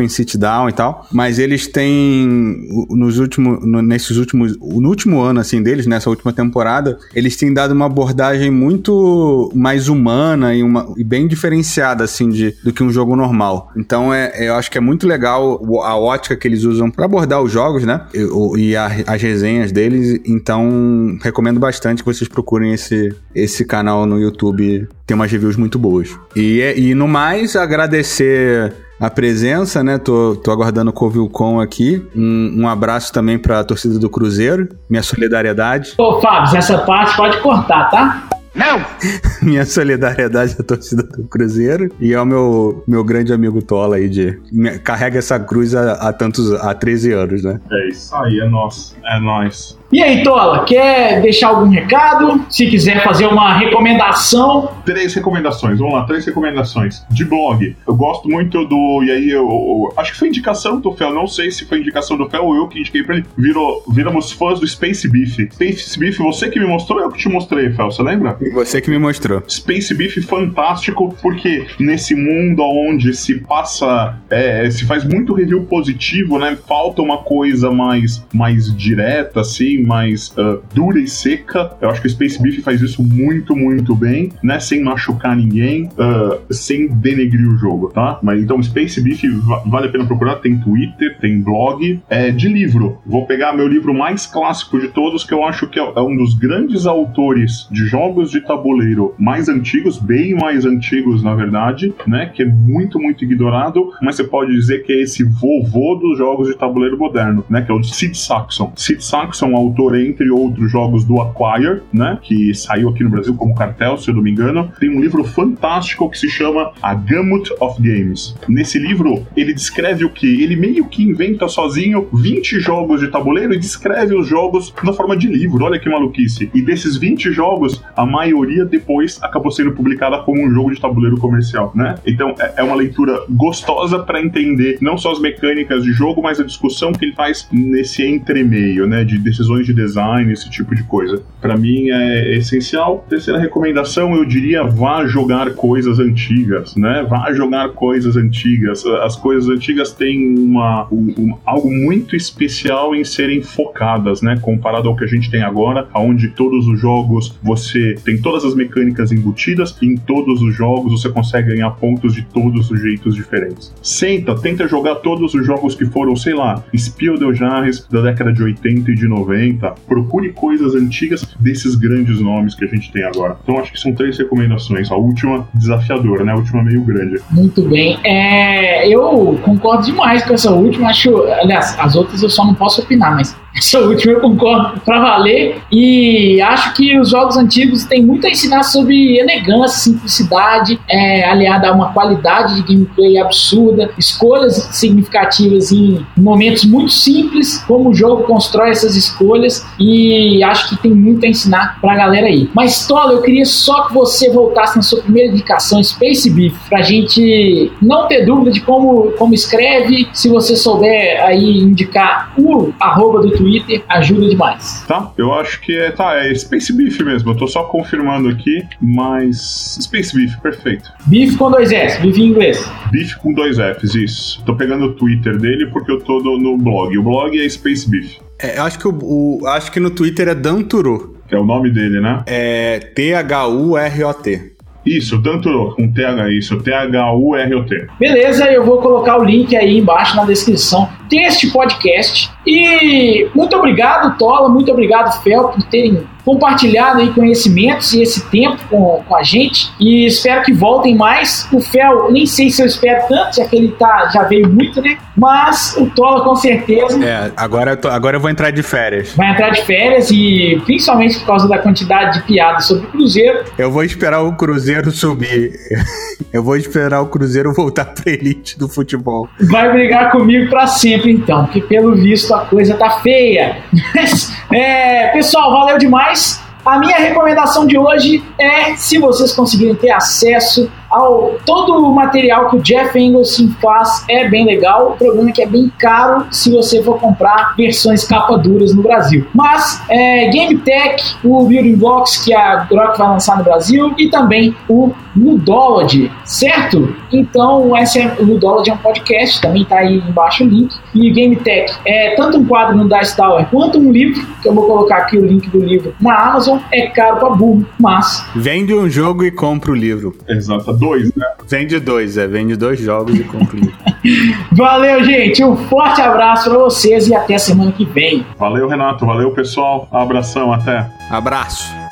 and Sit Down e tal, mas eles têm nos últimos, nesses últimos, no último ano assim deles, nessa última temporada, eles têm dado uma abordagem muito mais humana e, uma, e bem diferenciada assim de, do que um jogo normal. Então é, eu acho que é muito legal a ótica que eles usam para abordar os jogos, né? E, e a- as resenhas deles. Então recomendo bastante que vocês procurem esse, esse canal no YouTube. Tem umas reviews muito boas. E, é- e no mais, agradecer a presença, né? Tô, tô aguardando o Covilcon aqui. Um, um abraço também pra torcida do Cruzeiro. Minha solidariedade. Ô, Fábio, essa parte pode cortar, tá? Minha solidariedade à torcida do Cruzeiro. E ao meu, meu grande amigo Tola aí de. me- Carrega essa cruz há, há tantos. há 13 anos, né? É isso aí, é nosso. É nóis. E aí, Tola, quer deixar algum recado? Se quiser fazer uma recomendação, Três recomendações, vamos lá, três recomendações. De blog, eu gosto muito do. E aí, eu, eu- acho que foi indicação do Fel, não sei se foi indicação do Fel ou eu que indiquei pra ele. Virou, viramos fãs do Space Beef. Space Beef, você que me mostrou, eu que te mostrei, Fel, você lembra? Você que me mostrou. Space Beef fantástico, porque nesse mundo onde se passa, é, se faz muito review positivo, né? Falta uma coisa mais, mais direta, assim, mais ah, dura e seca. Eu acho que o Space Beef faz isso muito, muito bem, né? Sem machucar ninguém, ah, sem denegrir o jogo, tá? Mas então, Space Beef va- vale a pena procurar. Tem Twitter, tem blog, é de livro. Vou pegar meu livro mais clássico de todos, que eu acho que é é um dos grandes autores de jogos de tabuleiro mais antigos, bem mais antigos, na verdade, né? Que é muito, muito ignorado, mas você pode dizer que é esse vovô dos jogos de tabuleiro moderno, né? Que é o Sid Saxon. Sid Saxon, autor, entre outros jogos, do Acquire, né? Que saiu aqui no Brasil como cartel, se eu não me engano. Tem um livro fantástico que se chama A Gamut of Games. Nesse livro, ele descreve o que? Ele meio que inventa sozinho 20 jogos de tabuleiro e descreve os jogos na forma de livro. Olha que maluquice. E desses 20 jogos, a maioria depois acabou sendo publicada como um jogo de tabuleiro comercial, né? Então é é uma leitura gostosa para entender não só as mecânicas de jogo, mas a discussão que ele faz nesse entremeio, né? De decisões de design, esse tipo de coisa. Para mim é essencial. Terceira recomendação, eu diria, vá jogar coisas antigas, né? Vá jogar coisas antigas. As coisas antigas têm uma, um- algo muito especial em serem focadas, né? Comparado ao que a gente tem agora, onde todos os jogos você tem todas as mecânicas embutidas, e em todos os jogos você consegue ganhar pontos de todos os jeitos diferentes. Senta, tenta jogar todos os jogos que foram, sei lá, Spiel Jarres da década de 80 e de 90. Procure coisas antigas desses grandes nomes que a gente tem agora. Então acho que são três recomendações. A última desafiadora, né? A última meio grande. muito bem. É, eu concordo demais com essa última. Acho, aliás, as outras eu só não posso opinar, mas essa última eu concordo pra valer. E acho que os jogos antigos têm muito a ensinar sobre elegância, simplicidade, é, aliada a uma qualidade de gameplay absurda, escolhas significativas em momentos muito simples, como o jogo constrói essas escolhas. E acho que tem muito a ensinar pra galera aí. Mas, Tola, eu queria só que você voltasse na sua primeira indicação, Space Beef, pra gente não ter dúvida de como, como escreve. Se você souber aí indicar o arroba do Twitter, ajuda demais. Tá? Eu acho que é, tá, é Space Beef mesmo. Eu tô só confirmando aqui, mas Space Beef, perfeito. Beef com dois S, beef em inglês. Beef com dois Fs, isso. Tô pegando o Twitter dele porque eu tô no, no blog. O blog é Space Beef, É, eu acho que, o, o- acho que no Twitter é Danturo. que é o nome dele, né? É T-H-U-R-O-T. Isso, tanto com TH, isso, T-H-U-R-O-T. Beleza, eu vou colocar o link aí embaixo na descrição deste podcast. E muito obrigado, Tola, muito obrigado, Fel, por terem compartilhado aí conhecimentos e esse tempo com, com a gente. E espero que voltem mais. O Fel, nem sei se eu espero tanto, já que ele tá, já veio muito, né? Mas o Tola com certeza. É, agora eu, tô, agora eu vou entrar de férias. Vai entrar de férias e principalmente por causa da quantidade de piadas sobre o Cruzeiro. Eu vou esperar o Cruzeiro subir. Eu vou esperar o Cruzeiro voltar pra elite do futebol. Vai brigar comigo para sempre, então, porque pelo visto a coisa tá feia. Mas, é, pessoal, valeu demais. A minha recomendação de hoje é, se vocês conseguirem ter acesso ao todo o material que o Jeff Engelson faz, é bem legal. O problema é que é bem caro se você for comprar versões capa duras no Brasil. Mas é, Game Tech, o Building Blocks que a Grok vai lançar no Brasil e também o Ludology, certo? Então, esse é, o Ludology é um podcast, também tá aí embaixo o link. E Game Tech é tanto um quadro no Dice Tower quanto um livro, que eu vou colocar aqui o link do livro na Amazon. É caro pra burro, mas. Vende um jogo e compra o livro. Exato, dois, né? Vende dois, é. Vende dois jogos e compra o livro. Valeu, gente. Um forte abraço pra vocês e até semana que vem. Valeu, Renato. Valeu, pessoal. Abração, até. Abraço.